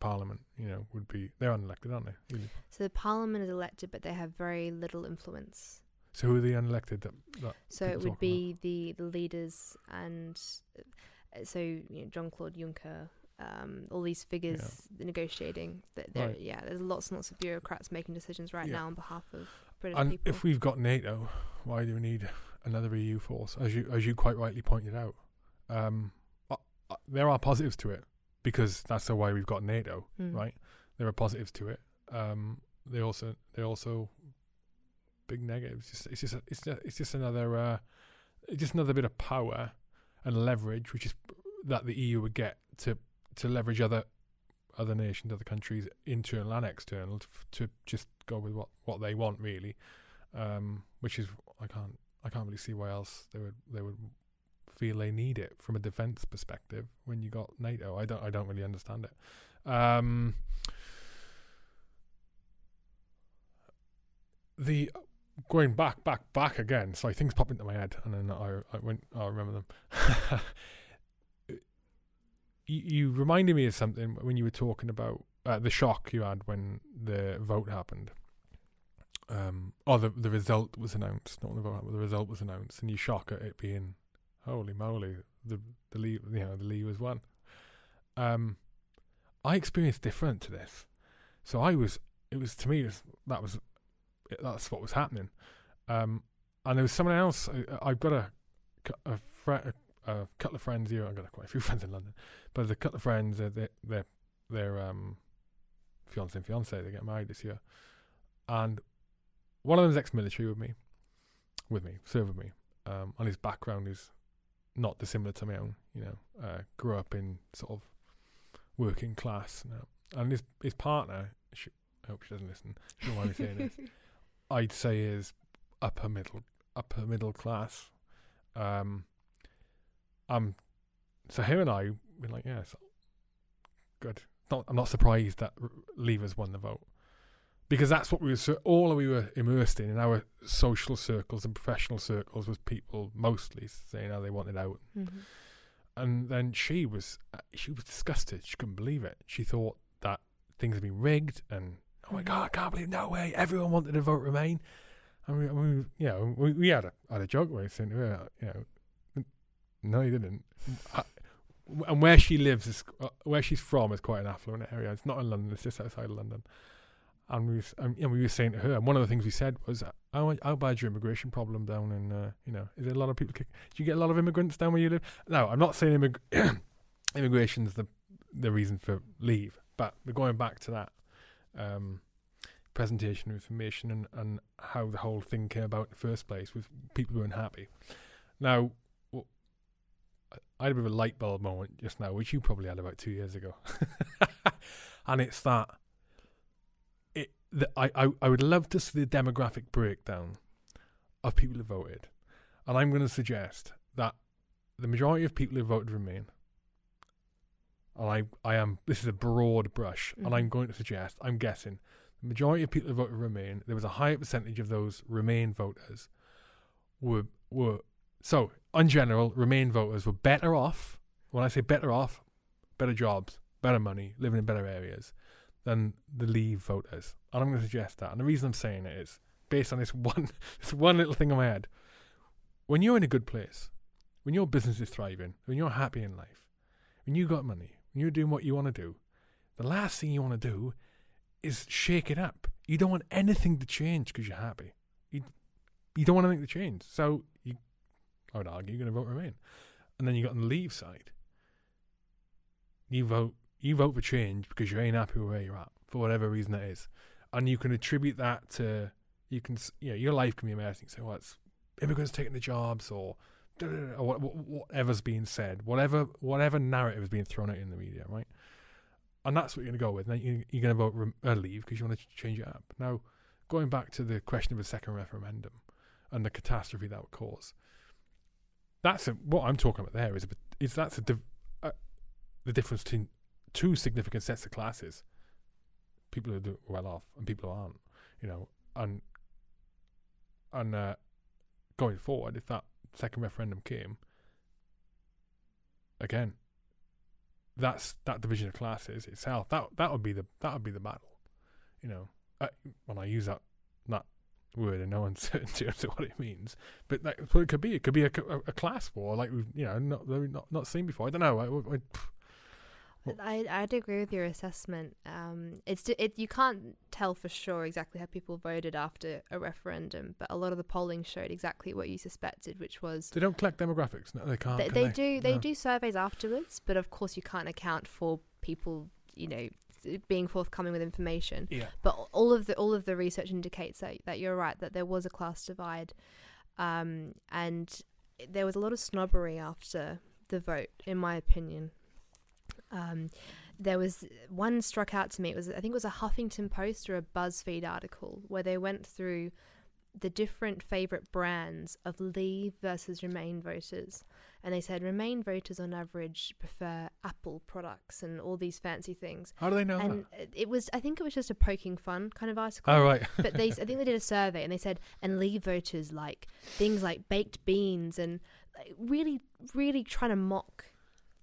Speaker 1: Parliament. You know, would be they're unelected, aren't they? Really?
Speaker 2: So the parliament is elected, but they have very little influence.
Speaker 1: So who are the unelected? That, that
Speaker 2: So it would be the, the leaders and uh, so you know, John Claude Juncker, um, all these figures negotiating. That
Speaker 1: Right.
Speaker 2: yeah, there's lots and lots of bureaucrats making decisions right
Speaker 1: Yeah.
Speaker 2: now on behalf of British
Speaker 1: And
Speaker 2: people.
Speaker 1: if we've got NATO, why do we need another EU force? As you as you quite rightly pointed out, um, uh, uh, there are positives to it because that's the why we've got NATO,
Speaker 2: Mm.
Speaker 1: right? There are positives to it. Um, they also they also big negatives. Just, it's just a, it's just, it's just another uh, it's just another bit of power and leverage, which is that the EU would get to to leverage other other nations, other countries, internal and external, to, to just go with what, what they want, really. Um, which is I can't I can't really see why else they would they would feel they need it from a defense perspective when you got NATO. I don't I don't really understand it. Um, the going back back back again. So things pop into my head, and then I I went I remember them. you, reminded me of something when you were talking about uh, the shock you had when the vote happened. Um, or the the result was announced, not the vote, but the result was announced, and you shock at it being, holy moly, the the leave, you know, the leave was won. Um, I experienced different to this, so I was, it was to me, was, that was, that's what was happening. Um, and there was someone else. I, I've got a a, a, couple of friends here. I've got quite a few friends in London, but a couple of friends. Uh, they they they're um fiance and fiance. They get married this year, and one of them's ex-military with me, with me, served with me. Um, and his background is not dissimilar to my own. You know, uh, grew up in sort of working class, know. and his his partner. She, I hope she doesn't listen. She don't mind me saying this. I'd say is upper middle upper middle class. Um, um, so him and I were like, yes, good. Not, I'm not surprised that Leavers won the vote because that's what we were all we were immersed in in our social circles and professional circles was people mostly saying how they wanted out.
Speaker 2: Mm-hmm.
Speaker 1: And then she was uh, she was disgusted. She couldn't believe it. She thought that things had been rigged and oh my
Speaker 2: Mm-hmm.
Speaker 1: god, I can't believe no way. Everyone wanted to vote Remain. And we, we you know, we, we had a had a joke where we said, you know, no, he didn't. I, and where she lives is uh, where she's from is quite an affluent area. It's not in London; it's just outside of London. And we, was, um, and we were saying to her, and one of the things we said was, "How, how bad's your immigration problem down in, uh, you know, is there a lot of people? Kick, do you get a lot of immigrants down where you live?" No, I'm not saying immig- immigration's the the reason for leave, but we're going back to that um, presentation of information and, and how the whole thing came about in the first place with people who were unhappy. Now, I had a bit of a light bulb moment just now, which you probably had about two years ago, and it's that. The, I, I I would love to see the demographic breakdown of people who voted, and I'm going to suggest that the majority of people who voted Remain, and I I am this is a broad brush, and I'm
Speaker 2: Mhm.
Speaker 1: going to suggest I'm guessing the majority of people who voted Remain, there was a higher percentage of those Remain voters were were so in general Remain voters were better off. When I say better off, better jobs, better money, living in better areas than the Leave voters. And I'm going to suggest that. And the reason I'm saying it is based on this one this one little thing in my head. When you're in a good place, when your business is thriving, when you're happy in life, when you got money, when you're doing what you want to do, the last thing you want to do is shake it up. You don't want anything to change because you're happy. You you don't want anything to change. So you, I would argue, you're going to vote Remain. And then you got on the Leave side. You vote you vote for change because you ain't happy with where you're at for whatever reason it is, and you can attribute that to you can you know your life can be amazing. So well, it's immigrants taking the jobs or. Or what- what- whatever's being said, whatever whatever narrative is being thrown out in the media, right? and that's what you're going to go with. Now you, you're going to vote uh, leave because you want to change it up. Now, going back to the question of a second referendum and the catastrophe that would cause, that's a, what I'm talking about. There is a, is that's a uh, the difference between two significant sets of classes: people who are well off and people who aren't. You know, and and uh, going forward, if that second referendum came again, that's that division of classes itself. That that would be the that would be the battle. You know, uh, when I use that that word in no uncertainty as to what it means, but that's what it could be. It could be a, a, a class war, like we've you know not not not seen before. I don't know. I, I,
Speaker 2: I I'd agree with your assessment. Um, it's it you can't tell for sure exactly how people voted after a referendum, but a lot of the polling showed exactly what you suspected, which was
Speaker 1: they don't collect demographics. No, they can't.
Speaker 2: they,
Speaker 1: can
Speaker 2: they
Speaker 1: they
Speaker 2: do they
Speaker 1: No.
Speaker 2: do surveys afterwards, but of course you can't account for people you know being forthcoming with information.
Speaker 1: Yeah.
Speaker 2: But all of the all of the research indicates that that you're right that there was a class divide, um, and there was a lot of snobbery after the vote, in my opinion. Um, there was one struck out to me. It was I think it was a Huffington Post or a BuzzFeed article where they went through the different favorite brands of Leave versus Remain voters, and they said Remain voters on average prefer Apple products and all these fancy things.
Speaker 1: How do they know
Speaker 2: And
Speaker 1: that?
Speaker 2: it was I think it was just a poking fun kind of article
Speaker 1: Oh right.
Speaker 2: but they I think they did a survey and they said and leave voters like things like baked beans and really really trying to mock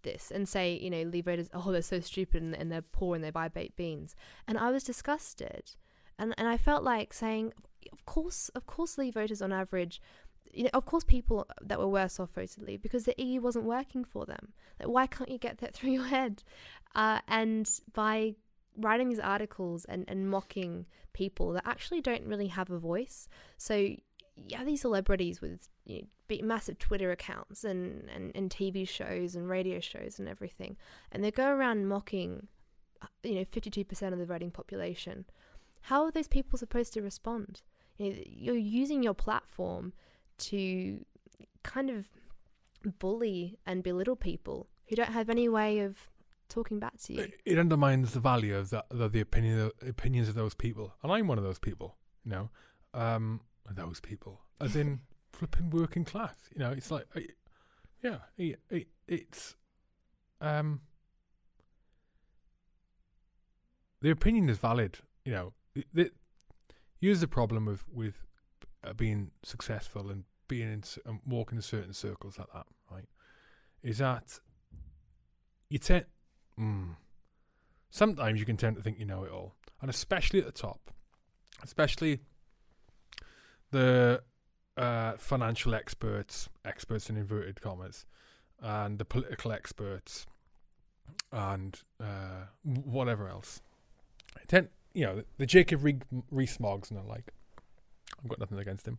Speaker 2: this and say, you know, Leave Voters, oh, they're so stupid and, and they're poor and they buy baked beans. And I was disgusted. And, and I felt like saying, of course, of course, Leave Voters on average, you know, of course, people that were worse off voted Leave because the EU wasn't working for them. Like, why can't you get that through your head? Uh, and by writing these articles and, and mocking people that actually don't really have a voice. So yeah, these celebrities with you know, massive Twitter accounts and, and, and TV shows and radio shows and everything, and they go around mocking, uh, you know, 52% of the voting population. How are those people supposed to respond? You know, you're using your platform to kind of bully and belittle people who don't have any way of talking back to you.
Speaker 1: It, undermines the value of that, the, the opinion, the opinions of those people, and I'm one of those people. You know, um, those people, as in flipping working class. You know, it's like, yeah, it, it, it's um, the opinion is valid. You know, here's the problem with with uh, being successful and being in and walking in certain circles like that. Right, is that you tend Mm. Sometimes you can tend to think you know it all, and especially at the top, especially the uh, financial experts, experts in inverted commas, and the political experts, and uh, whatever else. I tend, you know, the, Jacob Rees-Moggs and the like. I've got nothing against him.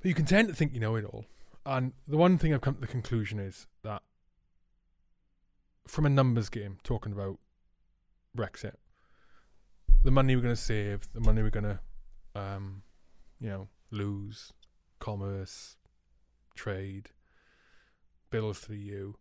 Speaker 1: But you can tend to think you know it all. And the one thing I've come to the conclusion is that from a numbers game, talking about Brexit, the money we're going to save, the money we're going to, um, you know, lose, commerce, trade, bills to the EU.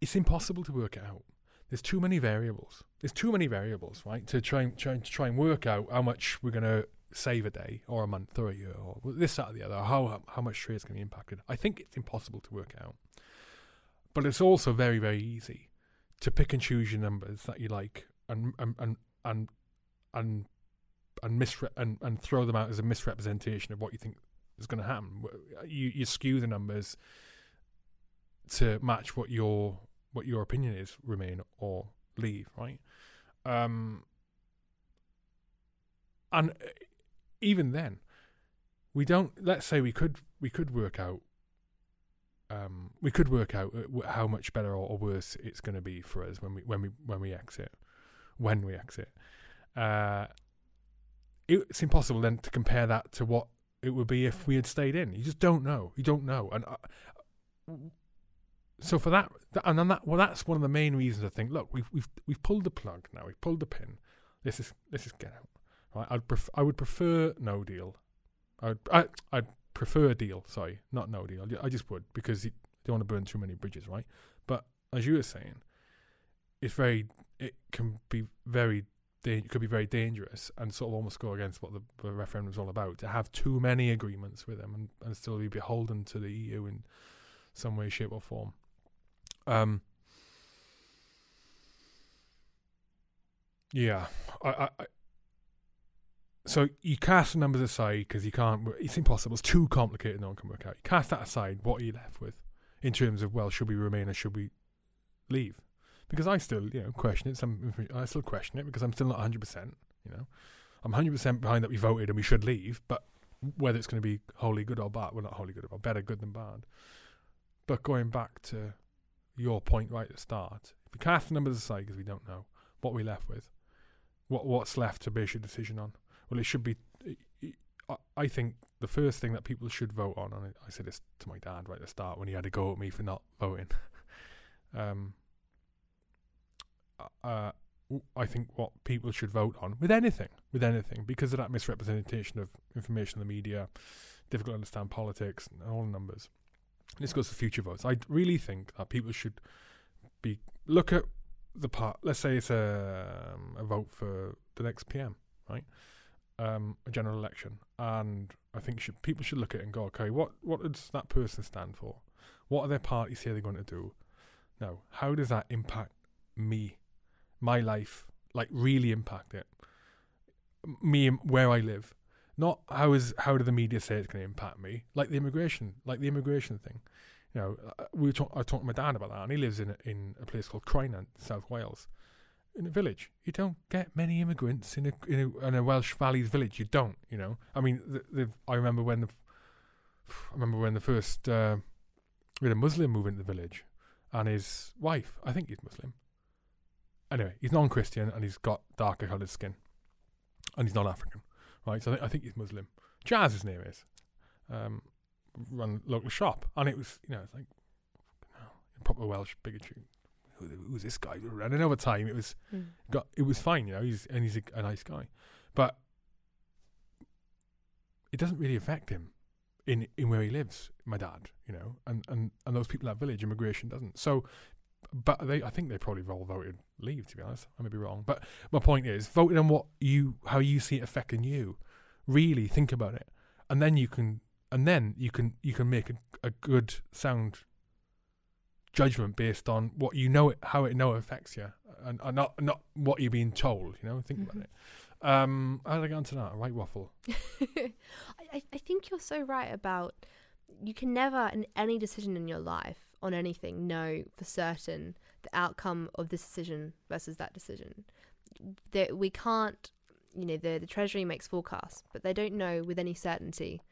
Speaker 1: It's impossible to work it out. There's too many variables. There's too many variables, right? To try and try, to try and work out how much we're going to save a day or a month or a year or this, that, or the other. How how much trade is going to be impacted. I think it's impossible to work out. But it's also very, very easy to pick and choose your numbers that you like and and and and and misre- and, and throw them out as a misrepresentation of what you think is going to happen. You you skew the numbers to match what your what your opinion is, remain or leave, right? Um, and uh, even then, we don't. Let's say we could we could work out um, we could work out uh, how much better or worse it's going to be for us when we when we when we exit, when we exit. Uh, it's impossible then to compare that to what it would be if we had stayed in. You just don't know. You don't know, and uh, so for that, and then that well, that's one of the main reasons I think. Look, we've we've we've pulled the plug now. We've pulled the pin. This is this is get out. Right? I'd pref- I would prefer no deal. I would I, I'd prefer a deal. Sorry, not no deal. I just would because you don't want to burn too many bridges, right? But as you were saying, it's very. It can be very. Could be very dangerous and sort of almost go against what the, the referendum is all about to have too many agreements with them and, and still be beholden to the EU in some way, shape, or form. Um, yeah, I, I, so you cast the numbers aside because you can't. It's impossible. It's too complicated. No one can work out. You cast that aside. What are you left with in terms of well, should we remain or should we leave? Because I still, you know, question it. Some I still question it because I'm still not 100. percent You know, I'm 100 percent behind that we voted and we should leave. But whether it's going to be wholly good or bad, well, not wholly good or bad, better good than bad. But going back to your point right at the start, if we cast the numbers aside because we don't know what we're left with, what what's left to base your decision on well, it should be. I think the first thing that people should vote on, and I said this to my dad right at the start when he had to go at me for not voting. um, uh, I think what people should vote on with anything, with anything, because of that misrepresentation of information in the media, difficult to understand politics and all the numbers. And this goes to future votes. I really think that people should be look at the part. Let's say it's a, um, a vote for the next PM, right? um, a general election, and I think should, people should look at it and go, okay, what what does that person stand for? What are their parties say they're going to do? Now, how does that impact me, my life? Like really impact it? Me, where I live, Not how is how do the media say it's going to impact me? Like the immigration, like the immigration thing. You know, uh, we were talk, I talking to my dad about that, and he lives in a, in a place called Croynan, South Wales, in a village. You don't get many immigrants in a in a, in a Welsh Valleys village. You don't. You know, I mean, the, the, I remember when the I remember when the first uh, we had a Muslim move into the village, and his wife, I think he's Muslim. Anyway, he's non-Christian and he's got darker coloured skin, and he's not African, right? So I, th- I think he's Muslim. Jazz, his name is. Um, run local shop, and it was you know it's like no, proper Welsh bigotry. Who, who's this guy? And over time, it was
Speaker 2: Mm.
Speaker 1: got it was fine, you know. He's and he's a, a nice guy, but it doesn't really affect him in in where he lives. My dad, you know, and and and those people in that village, immigration doesn't. So, but they, I think they probably all voted leave. To be honest, I may be wrong, but my point is, voting on what you how you see it affecting you. Really think about it, and then you can and then you can you can make a, a good sound judgment based on what you know it how it know it affects you and, and not not what you're being told you know think
Speaker 2: Mhm.
Speaker 1: about it um how did i get onto that right waffle
Speaker 2: I- I think you're so right about you can never in any decision in your life on anything know for certain the outcome of this decision versus that decision. That we can't, you know, the the treasury makes forecasts, but they don't know with any certainty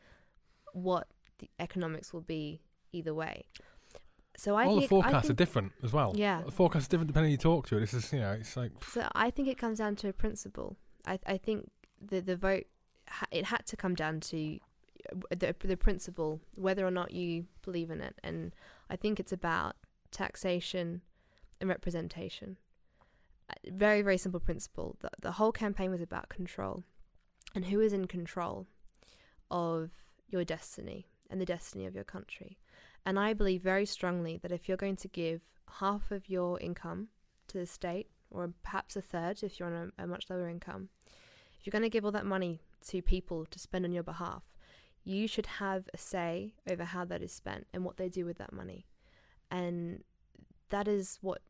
Speaker 2: what the economics will be either way. So I
Speaker 1: all the
Speaker 2: think
Speaker 1: forecasts are different as well
Speaker 2: Yeah.
Speaker 1: the forecasts are different depending who you talk to this is you know it's like
Speaker 2: So I think it comes down to a principle. I I think the the vote it had to come down to uh, the the principle whether or not you believe in it, and I think it's about taxation and representation. Uh, Very very simple principle. The the whole campaign was about control, and who is in control of your destiny and the destiny of your country. And I believe very strongly that if you're going to give half of your income to the state, or perhaps a third if you're on a, a much lower income, if you're going to give all that money to people to spend on your behalf, you should have a say over how that is spent and what they do with that money. And that is what,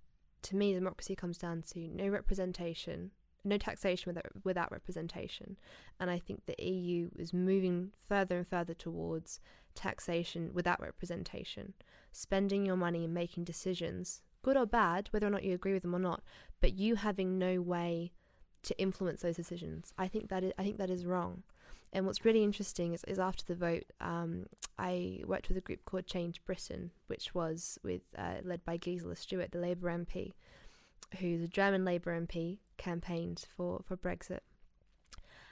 Speaker 2: to me, democracy comes down to no representation, no taxation without, without representation. And I think the EU is moving further and further towards taxation without representation, spending your money and making decisions, good or bad, whether or not you agree with them or not, but you having no way to influence those decisions. I think that is, I think that is wrong. And what's really interesting is, is after the vote, um, I worked with a group called Change Britain, which was with uh, led by Gisela Stuart, the Labour MP, who's a German Labour MP, campaigned for, for Brexit.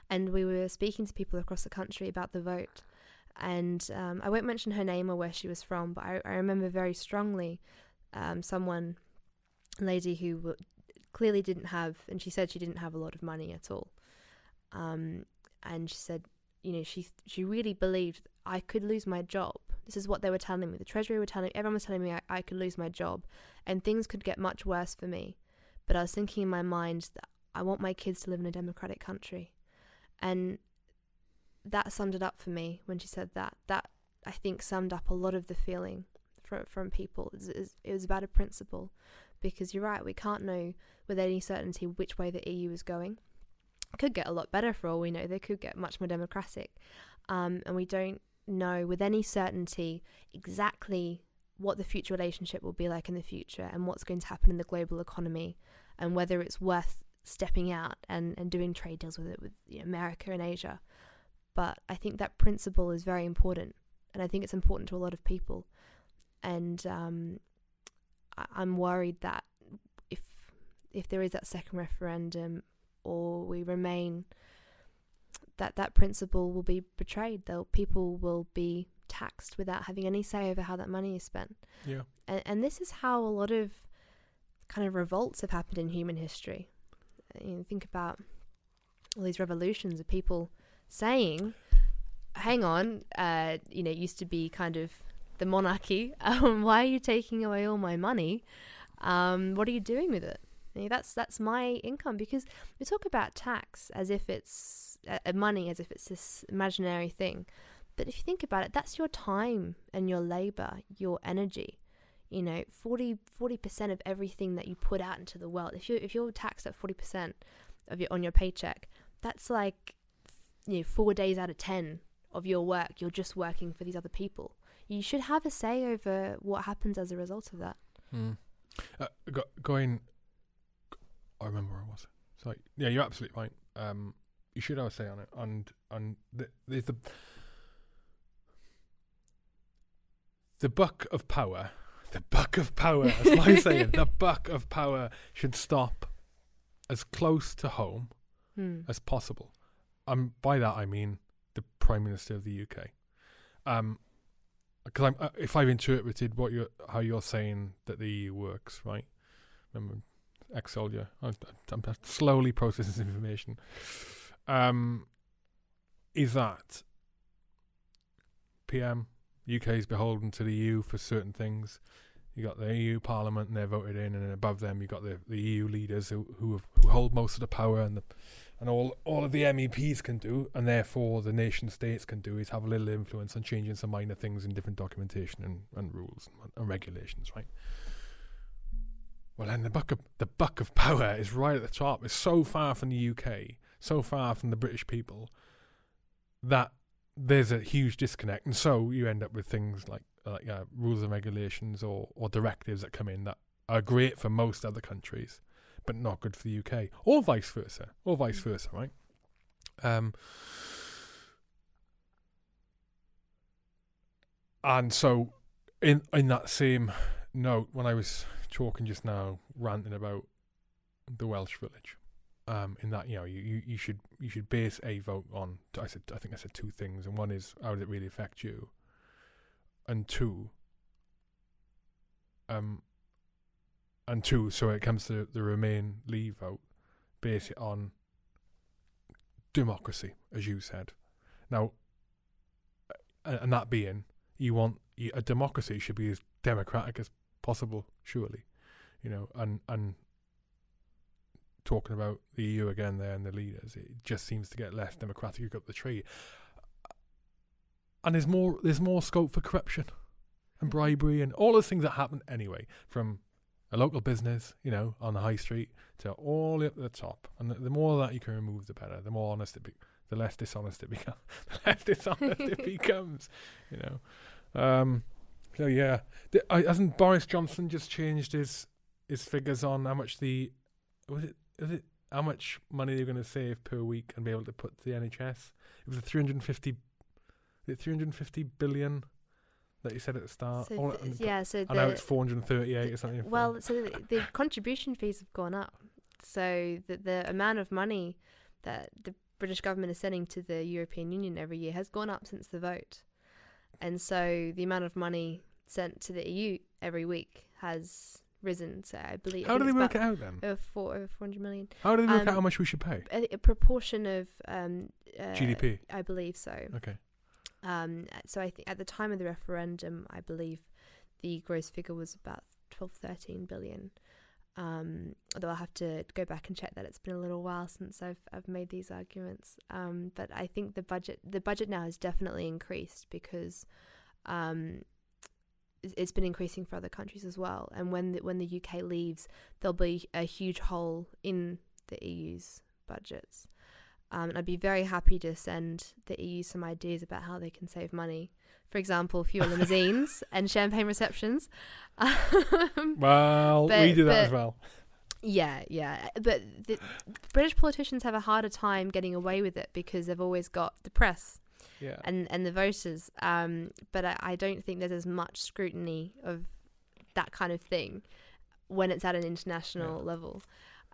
Speaker 2: And we were speaking to people across the country about the vote. And um, I won't mention her name or where she was from, but I, I remember very strongly um, someone, a lady who w- clearly didn't have, and she said she didn't have a lot of money at all. Um, and she said, you know, she she really believed I could lose my job. This is what they were telling me. The Treasury were telling me, everyone was telling me I, I could lose my job, and things could get much worse for me. But I was thinking in my mind that I want my kids to live in a democratic country, and that summed it up for me when she said that. That I think summed up a lot of the feeling from from people. It was, it was about a principle, because you're right. We can't know with any certainty which way the EU is going. Could get a lot better for all we know. They could get much more democratic, um, and we don't know with any certainty exactly what the future relationship will be like in the future and what's going to happen in the global economy and whether it's worth stepping out and, and doing trade deals with it with you know, America and Asia. But I think that principle is very important, and I think it's important to a lot of people. And um, I- I'm worried that if if there is that second referendum, or we remain, that that principle will be betrayed. Though people will be taxed without having any say over how that money is spent.
Speaker 1: yeah
Speaker 2: And, and this is how a lot of kind of revolts have happened in human history. You know, think about all these revolutions of people saying, "Hang on, uh, you know, it used to be kind of the monarchy. Um, why are you taking away all my money? Um, what are you doing with it? You know, that's that's my income." Because we talk about tax as if it's uh, uh, money, as if it's this imaginary thing. But if you think about it, that's your time and your labor, your energy. You know, 40 percent of everything that you put out into the world. If you if you're taxed at forty percent of your on your paycheck, that's like you know four days out of ten of your work you're just working for these other people. You should have a say over what happens as a result of that.
Speaker 1: Mm. Uh, go, going, I remember where I was. So yeah, you're absolutely right. Um, you should have a say on it, and and the, there's the the buck of power. The buck of power, as my saying, the buck of power should stop as close to home
Speaker 2: Hmm.
Speaker 1: as possible. Um, by that I mean the Prime Minister of the UK. Um, because I'm, uh, if I've interpreted what you're, how you're saying that the EU works, right? Remember, ex-soldier. I'm, I'm slowly processing this information. Um, is that PM UK is beholden to the EU for certain things. You got the EU Parliament and they're voted in, and above them you got the, the EU leaders who who, have, who hold most of the power and the and all all of the MEPs can do, and therefore the nation states can do is have a little influence on changing some minor things in different documentation and, and rules and, and regulations, right? Well, then the buck of the buck of power is right at the top. It's so far from the UK, so far from the British people, that there's a huge disconnect, and so you end up with things like like uh, rules and regulations or or directives that come in that are great for most other countries, but not good for the UK, or vice versa, or vice
Speaker 2: Mm.
Speaker 1: versa, right? Um, and so, in in that same note, when I was talking just now, ranting about the Welsh village, um, in that you know you, you, you should you should base a vote on. I said I think I said two things, and one is how does it really affect you, and two. Um, and two, so when it comes to the Remain Leave vote, base it on democracy, as you said. Now, and that being, you want a democracy should be as democratic as possible, surely, you know, and and talking about the EU again there and the leaders, it just seems to get less democratic up the tree. And there's more there's more scope for corruption and bribery and all those things that happen anyway, from a local business, you know, on the high street to all the way up to the top. And the, the more that you can remove, the better. The more honest it be, the less dishonest it becomes. the less dishonest it becomes, you know. Um, so yeah, the, I, hasn't Boris Johnson just changed his his figures on how much the was it was it how much money they're going to save per week and be able to put to the NHS? It was a 350 is 350 billion that you said at the start.
Speaker 2: So th-
Speaker 1: and,
Speaker 2: yeah, so
Speaker 1: and now it's 438 or something.
Speaker 2: well, so the, the contribution fees have gone up. So the the amount of money that the British government is sending to the European Union every year has gone up since the vote, and so the amount of money sent to the EU every week has risen. So I believe I
Speaker 1: how do they work it out then?
Speaker 2: Over four over four hundred million.
Speaker 1: How do they work
Speaker 2: um,
Speaker 1: out how much we should pay?
Speaker 2: A, a proportion of um, uh,
Speaker 1: GDP.
Speaker 2: I believe so.
Speaker 1: Okay.
Speaker 2: Um, so I think at the time of the referendum, I believe the gross figure was about 12, 13 billion. Um, although I'll have to go back and check that. It's been a little while since I've I've made these arguments. Um, but I think the budget the budget now has definitely increased because um, it's- been increasing for other countries as well. And when the, when the UK leaves, there'll be a huge hole in the EU's budgets. Um, and I'd be very happy to send the EU some ideas about how they can save money. For example, fewer limousines and champagne receptions. Um,
Speaker 1: Well, we do that as well.
Speaker 2: yeah, yeah. But the British politicians have a harder time getting away with it because they've always got the press
Speaker 1: Yeah.
Speaker 2: and, and the voters. Um, but I, I don't think there's as much scrutiny of that kind of thing when it's at an international
Speaker 1: Yeah.
Speaker 2: level.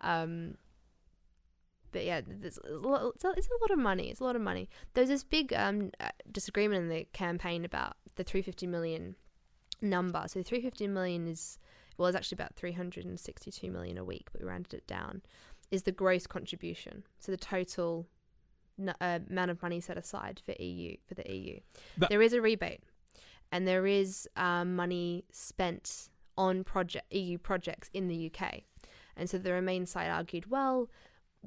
Speaker 2: Um, but yeah, there's a lot, it's, a, it's a lot of money. It's a lot of money. There's this big um, uh, disagreement in the campaign about the 350 million number. So 350 million is well, it's actually about 362 million a week, but we rounded it down. Is the gross contribution? So the total n- uh, amount of money set aside for EU for the EU.
Speaker 1: That-
Speaker 2: there is a rebate, and there is um, money spent on project EU projects in the UK, and so the Remain side argued, well,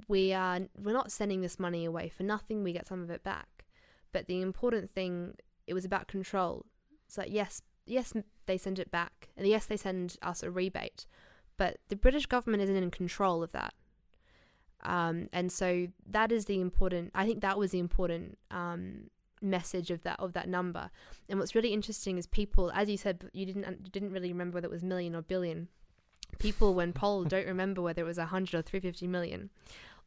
Speaker 2: we are we're not sending this money away for nothing. We get some of it back, but the important thing it was about control. It's like yes, yes, they send it back, and yes, they send us a rebate, but the British government isn't in control of that. Um, and so that is the important. I think that was the important um, message of that of that number. And what's really interesting is people, as you said, you didn't you didn't really remember whether it was million or billion. People, when polled, don't remember whether it was a hundred or three fifty million.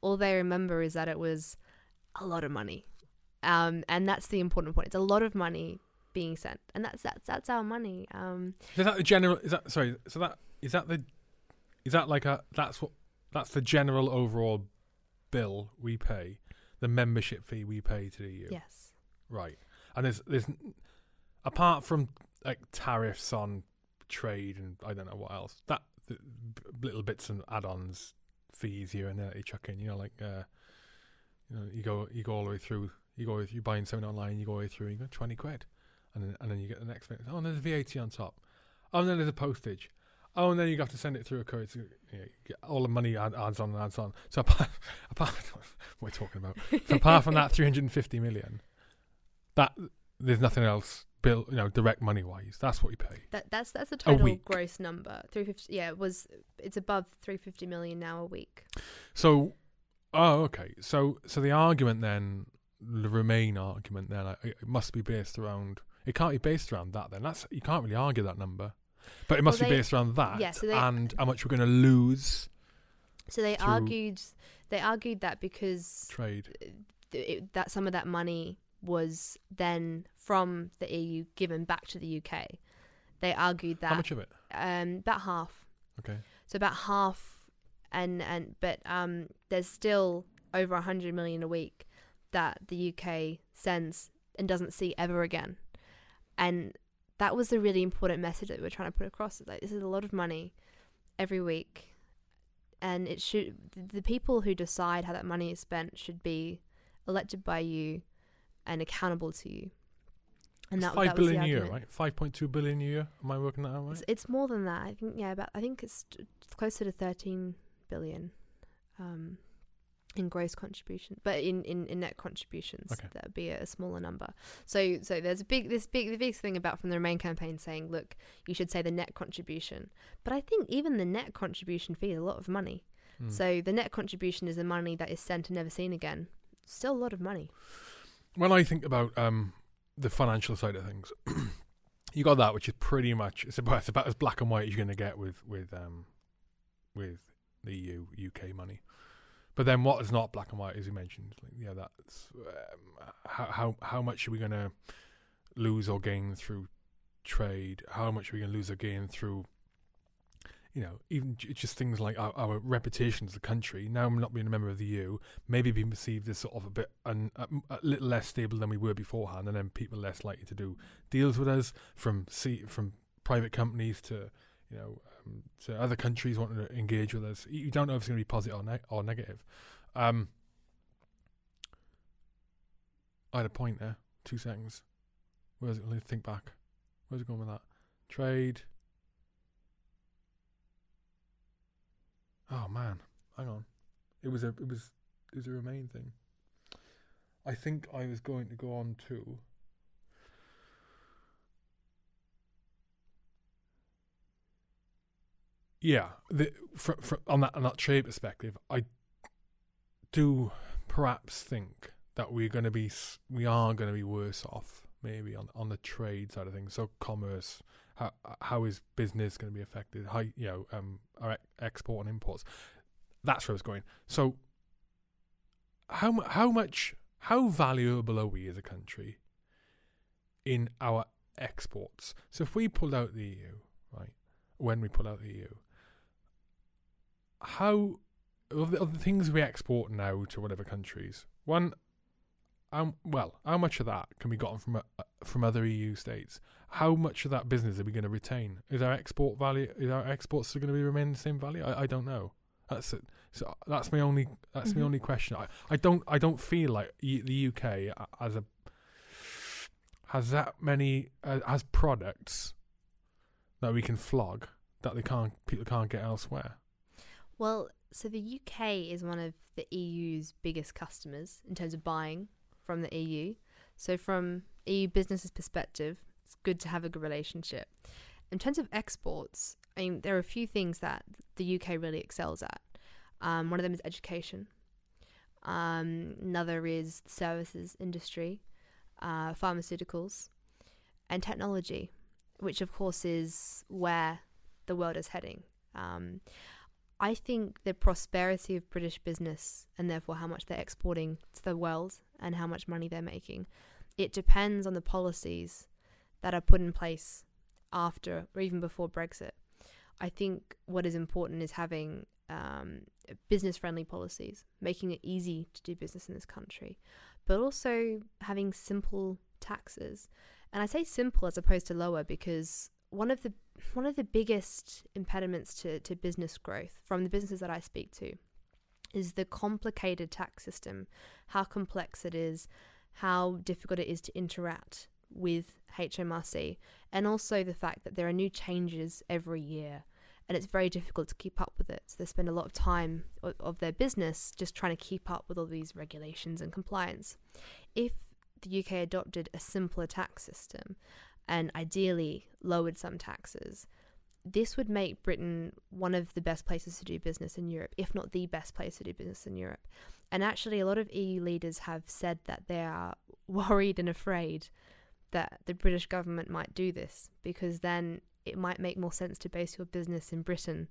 Speaker 2: All they remember is that it was a lot of money, um, and that's the important point. It's a lot of money being sent, and that's that's that's our money. Um,
Speaker 1: Is that the general? Is that sorry? So that is that the is that like a that's what that's the general overall bill we pay, the membership fee we pay to the EU.
Speaker 2: yes.
Speaker 1: Right. And there's there's apart from like tariffs on trade and I don't know what else. That little bits and add-ons, fees here and there that you chuck in. You know, like uh, you know, you go you go all the way through. You go you buying something online. You go all the way through. You go twenty quid, and then and then you get the next bit. Oh, and there's VAT on top. Oh, and then there's a postage. Oh, and then you have to send it through a courier. So, you know, all the money add, adds on and adds on. So apart, apart what we're talking about. So apart from that, three hundred and fifty million, that there's nothing else. Bill, you know, direct money wise, that's what you pay.
Speaker 2: That that's that's the total gross number. Three fifty. Yeah, it was it's above three fifty million now a week.
Speaker 1: So, oh, okay. So, so the argument then, the Remain argument then, like, it must be based around. It can't be based around that. Then that's you can't really argue that number, but it must
Speaker 2: Well,
Speaker 1: be based around that
Speaker 2: yeah, so they-
Speaker 1: and how much we're going to lose
Speaker 2: So they argued they argued that because
Speaker 1: trade.
Speaker 2: th- it, that some of that money was then from the EU given back to the UK. They argued that
Speaker 1: How much of it?
Speaker 2: um, about half.
Speaker 1: Okay.
Speaker 2: So about half, and and but um, there's still over a hundred million a week that the UK sends and doesn't see ever again, and that was a really important message that we were trying to put across. Like this is a lot of money every week, and it should the people who decide how that money is spent should be elected by you and accountable to you. And
Speaker 1: It's
Speaker 2: that,
Speaker 1: five
Speaker 2: that
Speaker 1: billion a year, right? Five point two billion a year. Am I working that out right?
Speaker 2: It's, it's more than that. I think yeah, about I think it's, t- it's closer to thirteen billion, um, in gross contribution, but in, in, in net contributions,
Speaker 1: Okay.
Speaker 2: that would be a, smaller number. So so there's a big this big the biggest thing about from the Remain campaign saying, look, you should say the net contribution. But I think even the net contribution fee is a lot of money.
Speaker 1: Hmm.
Speaker 2: So the net contribution is the money that is sent and never seen again. Still a lot of money.
Speaker 1: When I think about um, the financial side of things, you got that, which is pretty much it's about, it's about as black and white as you're going to get with with um, with the EU UK money. But then what is not black and white, as you mentioned, like, yeah, that's um, how how how much are we going to lose or gain through trade? How much are we going to lose or gain through? You know, even just things like our, our reputation as a country. Now, I'm not being a member of the EU, maybe being perceived as sort of a bit un, a, a little less stable than we were beforehand, and then people less likely to do deals with us from see from private companies to you know um, to other countries wanting to engage with us. You don't know if it's going to be positive or, ne- or negative. Um, I had a point there. Two seconds. Where's it? Let me think back. Where's it going with that? Trade. Oh man, hang on. It was a it was it was a remain thing. I think I was going to go on to. Yeah, the, fr fr on that on that trade perspective, I do perhaps think that we're going to be we are going to be worse off maybe on on the trade side of things. So commerce, how how is business going to be affected? How you know um our export and imports. That's where it's going. So how how much how valuable are we as a country in our exports? So if we pulled out the EU, right? When we pull out the EU, how of the, of the things we export now to whatever countries, one, um, well, how much of that can be gotten from uh, from other EU states? How much of that business are we going to retain? Is our export value? Is our exports going to be remain the same value? I, I don't know. That's it. So that's my only that's my
Speaker 2: Mhm.
Speaker 1: only question. I, I don't I don't feel like e- the UK as a has that many uh, has products that we can flog that they can't people can't get elsewhere.
Speaker 2: Well, so the UK is one of the EU's biggest customers in terms of buying from the EU. So from EU businesses' perspective, it's good to have a good relationship. In terms of exports, I mean, there are a few things that the UK really excels at. Um, one of them is education. Um, another is services industry, uh, pharmaceuticals, and technology, which of course is where the world is heading. Um, I think the prosperity of British business and therefore how much they're exporting to the world and how much money they're making, it depends on the policies that are put in place after or even before Brexit. I think what is important is having um, business friendly policies, making it easy to do business in this country, but also having simple taxes. And I say simple as opposed to lower because one of the one of the biggest impediments to, to business growth from the businesses that I speak to is the complicated tax system, how complex it is, how difficult it is to interact with HMRC, and also the fact that there are new changes every year and it's very difficult to keep up with it. So they spend a lot of time of, of their business just trying to keep up with all these regulations and compliance. If the UK adopted a simpler tax system and ideally lowered some taxes, this would make Britain one of the best places to do business in Europe, if not the best place to do business in Europe. And actually, a lot of EU leaders have said that they are worried and afraid that the British government might do this because then it might make more sense to base your business in Britain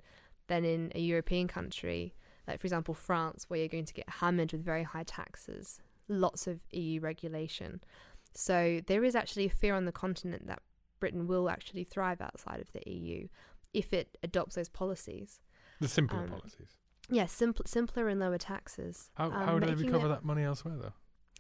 Speaker 2: than in a European country, like for example France, where you're going to get hammered with very high taxes, lots of EU regulation. So there is actually a fear on the continent that Britain will actually thrive outside of the EU if it adopts those policies.
Speaker 1: The simpler um, policies.
Speaker 2: Yeah, simpl- simpler and lower taxes.
Speaker 1: How, um, how do they recover that money elsewhere, though?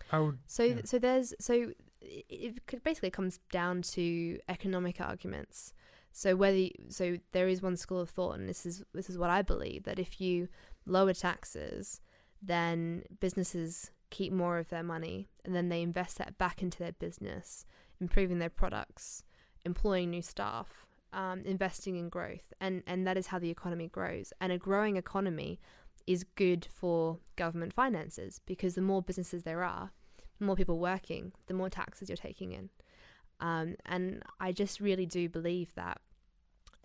Speaker 1: How?
Speaker 2: So
Speaker 1: yeah.
Speaker 2: so there's so it, it basically comes down to economic arguments. So whether you, so there is one school of thought, and this is this is what I believe that if you lower taxes, then businesses keep more of their money, and then they invest that back into their business, improving their products, employing new staff, um, investing in growth, and and that is how the economy grows. And a growing economy is good for government finances because the more businesses there are, the more people working, the more taxes you're taking in. Um, and I just really do believe that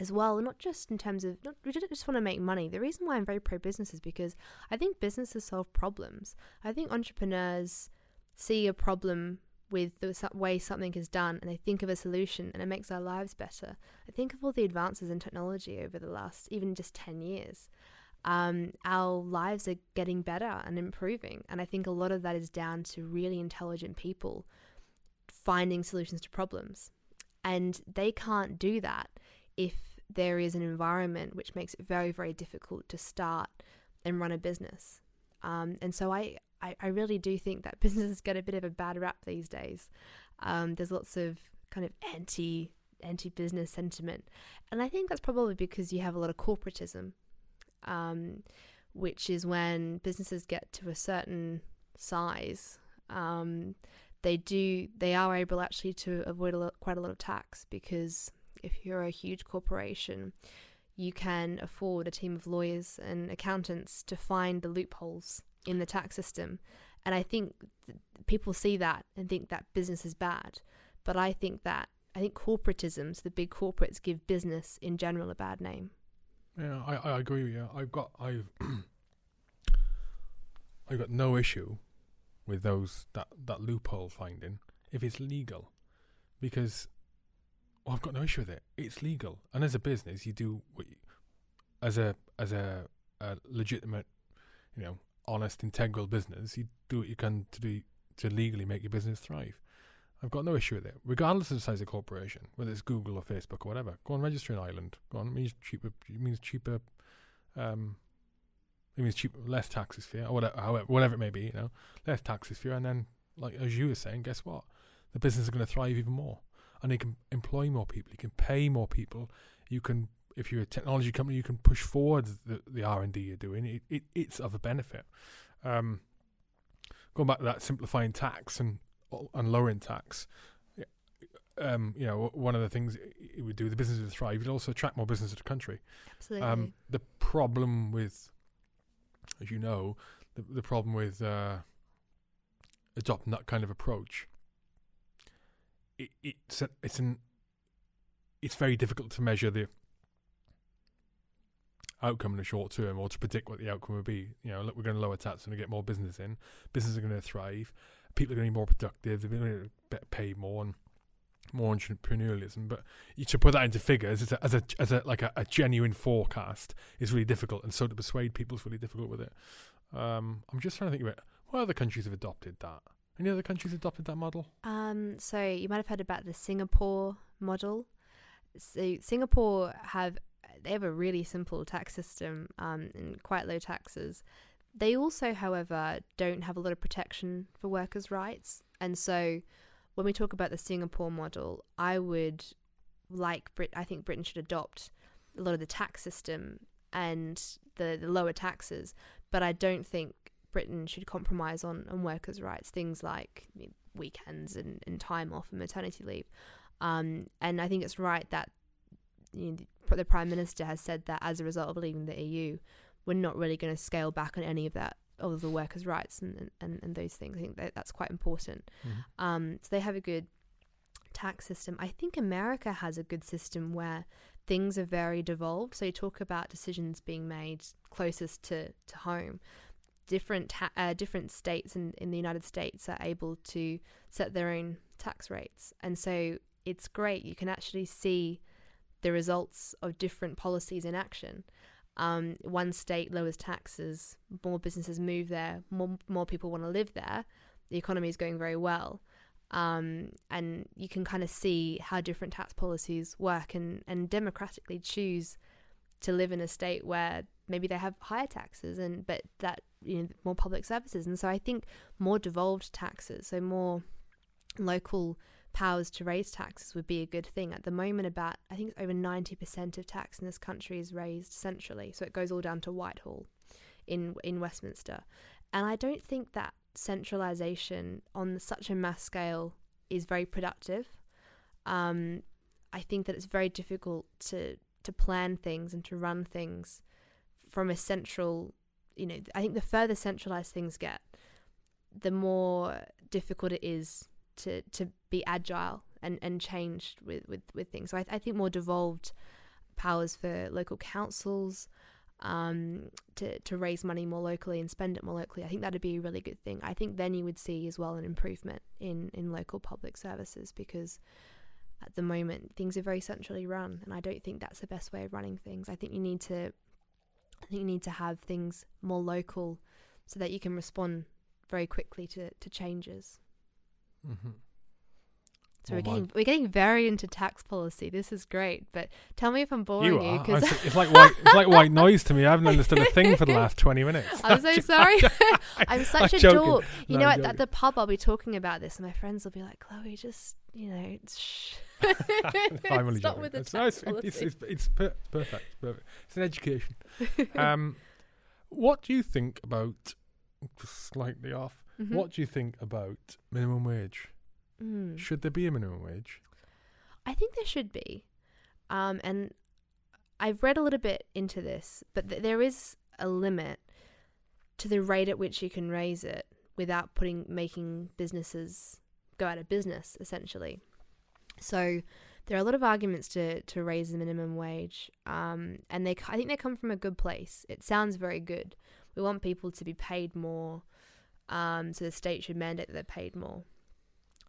Speaker 2: as well, not just in terms of, not, we just want to make money. The reason why I'm very pro business is because I think businesses solve problems. I think entrepreneurs see a problem with the way something is done and they think of a solution and it makes our lives better. I think of all the advances in technology over the last even just 10 years. Um, our lives are getting better and improving. And I think a lot of that is down to really intelligent people finding solutions to problems. And they can't do that if there is an environment which makes it very, very difficult to start and run a business. Um, and so I, I, I, really do think that businesses get a bit of a bad rap these days. Um, there's lots of kind of anti anti business sentiment, and I think that's probably because you have a lot of corporatism, um, which is when businesses get to a certain size. Um, they do they are able actually to avoid a lot, quite a lot of tax because if you're a huge corporation, you can afford a team of lawyers and accountants to find the loopholes in the tax system. And I think people see that and think that business is bad. But I think that I think corporatisms, the big corporates, give business in general a bad name.
Speaker 1: Yeah, I, I agree with you. I've got I've I've got no issue with those that that loophole finding if it's legal, because well, I've got no issue with it. It's legal, and as a business, you do what you, as a as a, a legitimate, you know, honest, integral business. You do what you can to do to legally make your business thrive. I've got no issue with it, regardless of the size of corporation, whether it's Google or Facebook or whatever. Go and register in Ireland. Go on, it means cheaper. It means cheaper. Um, it means cheaper, less taxes for you, or whatever, however, whatever it may be. You know, less taxes for you, and then, like as you were saying, guess what? The business is going to thrive even more and you can employ more people. You can pay more people. You can, if you're a technology company, you can push forward the, the R and D you're doing. It, it, it's of a benefit. Um, going back to that simplifying tax and and lowering tax. Um, you know, one of the things it would do, the business would thrive. It would also attract more business to the country.
Speaker 2: Absolutely. Um,
Speaker 1: the problem with, as you know, the, the problem with uh, adopting that kind of approach it, it's a, it's an it's very difficult to measure the outcome in the short term or to predict what the outcome would be. You know, look, we're going to lower tax and get more business in. Businesses are going to thrive. People are going to be more productive. They're going to pay more and more entrepreneurialism. But to put that into figures as a, as a, as a like a, a, genuine forecast is really difficult, and so to persuade people is really difficult with it. Um, I'm just trying to think about what other countries have adopted that. Any other countries adopted that model?
Speaker 2: Um, so you might have heard about the Singapore model. So Singapore have they have a really simple tax system um, and quite low taxes. They also, however, don't have a lot of protection for workers' rights, and so when we talk about the Singapore model, I would like Brit. I think Britain should adopt a lot of the tax system and the, the lower taxes, but I don't think Britain should compromise on, on workers' rights, things like weekends and, and time off and maternity leave. Um, and I think it's right that you know, the Prime Minister has said that as a result of leaving the EU, we're not really going to scale back on any of that all of the workers' rights and, and, and those things. I think that that's quite important. Mm-hmm. Um, so they have a good tax system. I think America has a good system where things are very devolved. So you talk about decisions being made closest to, to home. Different ta- uh, different states in, in the United States are able to set their own tax rates, and so it's great. You can actually see the results of different policies in action. Um, one state lowers taxes, more businesses move there, more more people want to live there. The economy is going very well, um, and you can kind of see how different tax policies work, and and democratically choose to live in a state where maybe they have higher taxes and but that you know more public services, and so I think more devolved taxes, so more local powers to raise taxes would be a good thing. At the moment, about I think it's over 90% of tax in this country is raised centrally, so it goes all down to Whitehall in in Westminster. And I don't think that centralization on such a mass scale is very productive. Um, I think that it's very difficult to to plan things and to run things from a central. You know, I think the further centralized things get, the more difficult it is to to be agile and and changed with with with things. So I, I think more devolved powers for local councils um, to to raise money more locally and spend it more locally. I think that'd be a really good thing. I think then you would see as well an improvement in in local public services because at the moment things are very centrally run, and I don't think that's the best way of running things. I think you need to I think you need to have things more local so that you can respond very quickly to, to changes. Mm-hmm. So we're getting we're getting very into tax policy. This is great, but tell me if I'm boring you.
Speaker 1: Because it's like white it's like white noise to me. I haven't understood a thing for the last twenty minutes.
Speaker 2: I'm so sorry. I'm such I'm a dork. You no, know, at, at, the pub, I'll be talking about this, and my friends will be like, "Chloe, just you know, shh."
Speaker 1: I'm Stop with the it's, tax policy. It's, it's, it's per- perfect. Perfect. It's an education. um, what do you think about slightly off? Mm-hmm. What do you think about minimum wage? Mm. Should there be a minimum wage?
Speaker 2: I think there should be. Um, and I've read a little bit into this, but th- there is a limit to the rate at which you can raise it without putting making businesses go out of business essentially. So there are a lot of arguments to to raise the minimum wage, um, and they I think they come from a good place. It sounds very good. We want people to be paid more um, so the state should mandate that they're paid more.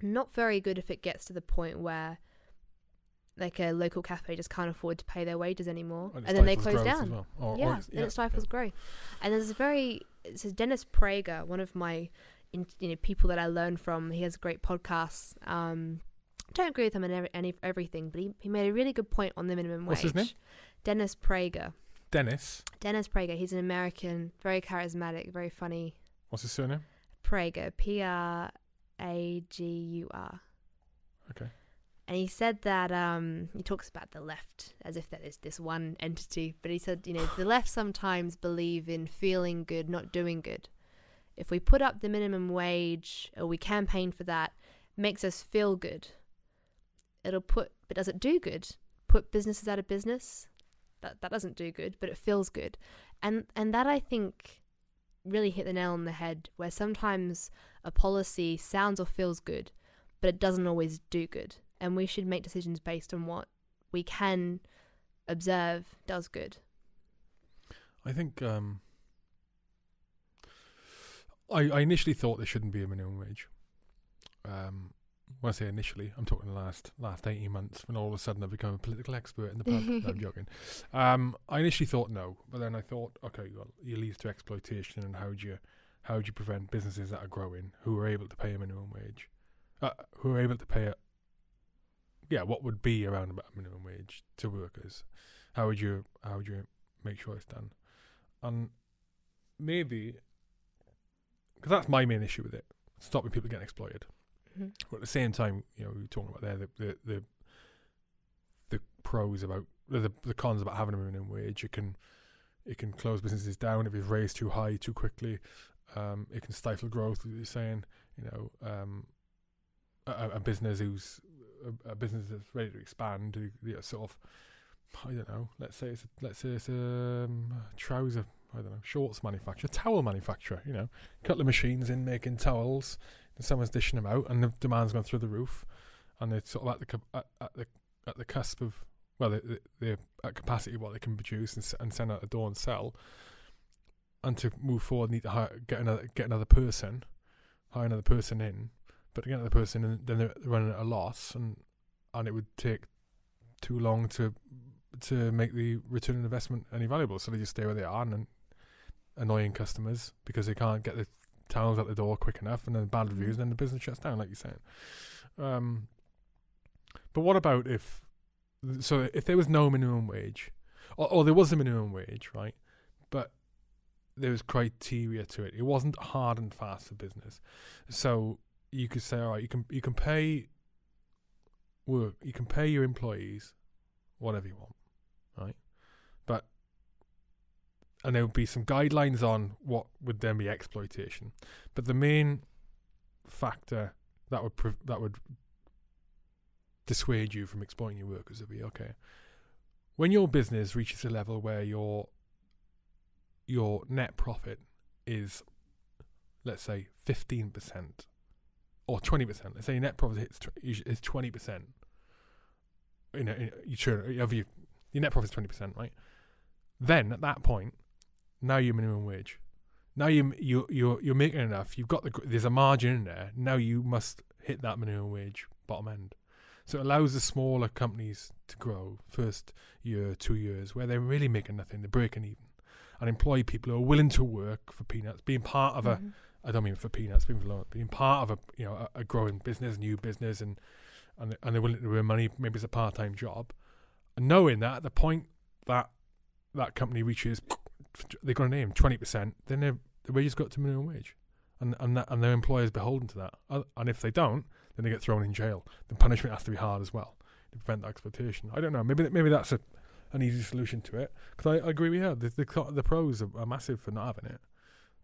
Speaker 2: Not very good if it gets to the point where like a local cafe just can't afford to pay their wages anymore, and, and then they close down. Well. Or, yeah, or yeah, and it stifles yeah. growth. And there's a very so Dennis Prager, one of my in, you know people that I learn from. He has great podcasts. Um, don't agree with him on every, any, everything, but he, he made a really good point on the minimum
Speaker 1: What's
Speaker 2: wage.
Speaker 1: What's his name?
Speaker 2: Dennis Prager.
Speaker 1: Dennis.
Speaker 2: Dennis Prager. He's an American, very charismatic, very funny.
Speaker 1: What's his surname?
Speaker 2: Prager, P R A G U R.
Speaker 1: Okay.
Speaker 2: And he said that um, he talks about the left as if that is this one entity, but he said, you know, the left sometimes believe in feeling good, not doing good. If we put up the minimum wage or we campaign for that, makes us feel good. It'll put, but does it do good? Put businesses out of business? That that doesn't do good, but it feels good, and and that I think really hit the nail on the head where sometimes a policy sounds or feels good, but it doesn't always do good. And we should make decisions based on what we can observe does good.
Speaker 1: I think um, I, I initially thought there shouldn't be a minimum wage. Um, when I say initially, I'm talking the last last 18 months when all of a sudden I've become a political expert in the pub. no, I'm joking. Um, I initially thought no, but then I thought, okay, well, it leads to exploitation, and how do you how do you prevent businesses that are growing who are able to pay a minimum wage, uh, who are able to pay a yeah, what would be around about minimum wage to workers? How would you how would you make sure it's done? And maybe because that's my main issue with it, stopping people getting exploited.
Speaker 2: Mm-hmm.
Speaker 1: But at the same time, you know, we were talking about there the the the, the pros about the the cons about having a minimum wage. It can it can close businesses down if it's raised too high too quickly. Um, it can stifle growth. You're saying, you know, um, a, a business who's a, a, business that's ready to expand, you know, sort of, I don't know. Let's say it's a, let's say it's a um, trouser. I don't know, shorts manufacturer, towel manufacturer. You know, couple of machines in making towels and someone's dishing them out, and the demand's gone through the roof, and they're sort of at the at, at the at the cusp of well, they, they're at capacity what they can produce and, and send out the door and sell. And to move forward, need to hire, get another get another person, hire another person in, but to get another person, and then they're running at a loss, and and it would take too long to to make the return on investment any valuable. So they just stay where they are and annoying customers because they can't get the towels out the door quick enough, and then bad
Speaker 2: Mm.
Speaker 1: reviews, and then the business shuts down, like you're saying. Um, but what about if so? If there was no minimum wage, or, or there was a minimum wage, right? But there was criteria to it. It wasn't hard and fast for business. So you could say, all right, you can you can pay work, you can pay your employees whatever you want, right? But and there would be some guidelines on what would then be exploitation. But the main factor that would prov- that would dissuade you from exploiting your workers would be okay. When your business reaches a level where your your net profit is, let's say, fifteen percent or twenty percent. Let's say your net profit is twenty percent. You know, you sure your your net profit is twenty percent, right? Then at that point, now you're minimum wage. Now you you you're you're making enough. You've got the there's a margin in there. Now you must hit that minimum wage bottom end. So it allows the smaller companies to grow first year, two years, where they're really making nothing. They're breaking even, and employ people who are willing to work for peanuts, being part of a
Speaker 2: Mhm.
Speaker 1: I don't mean for peanuts, being for being part of a you know a, a growing business, new business, and and and they're willing to earn money, maybe it's a part time job, and knowing that at the point that that company reaches, they've got a name twenty percent, then their the wages go up to minimum wage, and and that, and their employers beholden to that, and if they don't, then they get thrown in jail. The punishment has to be hard as well to prevent that exploitation. I don't know, maybe maybe that's a an easy solution to it because I, I agree with you. The the, the pros are, are massive for not having it.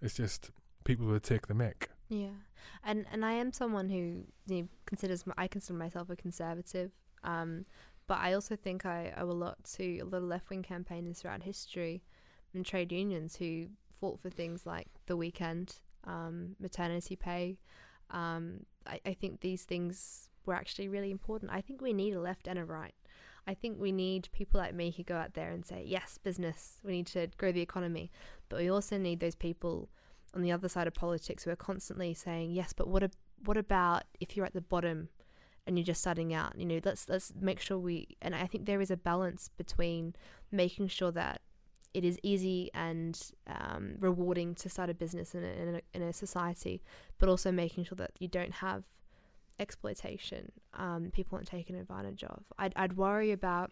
Speaker 1: It's just people would take the mick.
Speaker 2: Yeah, and and I am someone who you know, considers I consider myself a conservative. Um, but I also think I owe a lot to a lot of left wing campaigners throughout history and trade unions who fought for things like the weekend, um, maternity pay. Um, I, I think these things were actually really important. I think we need a left and a right. I think we need people like me who go out there and say, yes, business, we need to grow the economy. But we also need those people on the other side of politics who are constantly saying, yes, but what, a, what about if you're at the bottom and you're just starting out? You know, let's, let's make sure we, and I think there is a balance between making sure that it is easy and um, rewarding to start a business in a, in, a, in a society, but also making sure that you don't have exploitation, um, people aren't taken advantage of. I'd, I'd worry about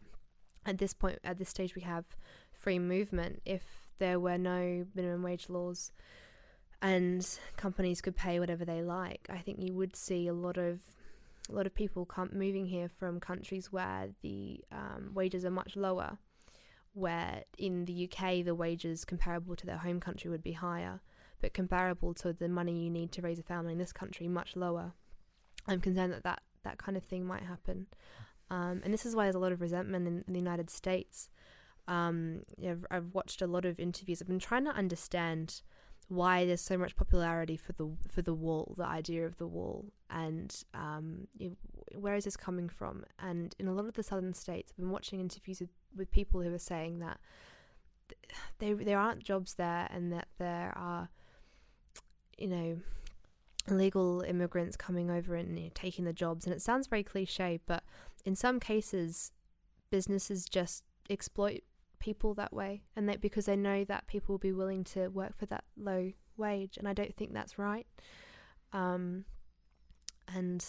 Speaker 2: at this point, at this stage, we have free movement. If there were no minimum wage laws and companies could pay whatever they like, I think you would see a lot of a lot of people come moving here from countries where the um, wages are much lower. Where in the UK the wages comparable to their home country would be higher, but comparable to the money you need to raise a family in this country much lower. I'm concerned that that, that kind of thing might happen. Um, and this is why there's a lot of resentment in, in the United States. Um, I've, I've watched a lot of interviews. I've been trying to understand why there's so much popularity for the for the wall, the idea of the wall, and um, you where is this coming from? And in a lot of the southern states, I've been watching interviews with, with people who are saying that they there aren't jobs there, and that there are, you know, illegal immigrants coming over and you know, taking the jobs. And it sounds very cliche, but in some cases, businesses just exploit people that way, and that because they know that people will be willing to work for that low wage, and I don't think that's right. Um, and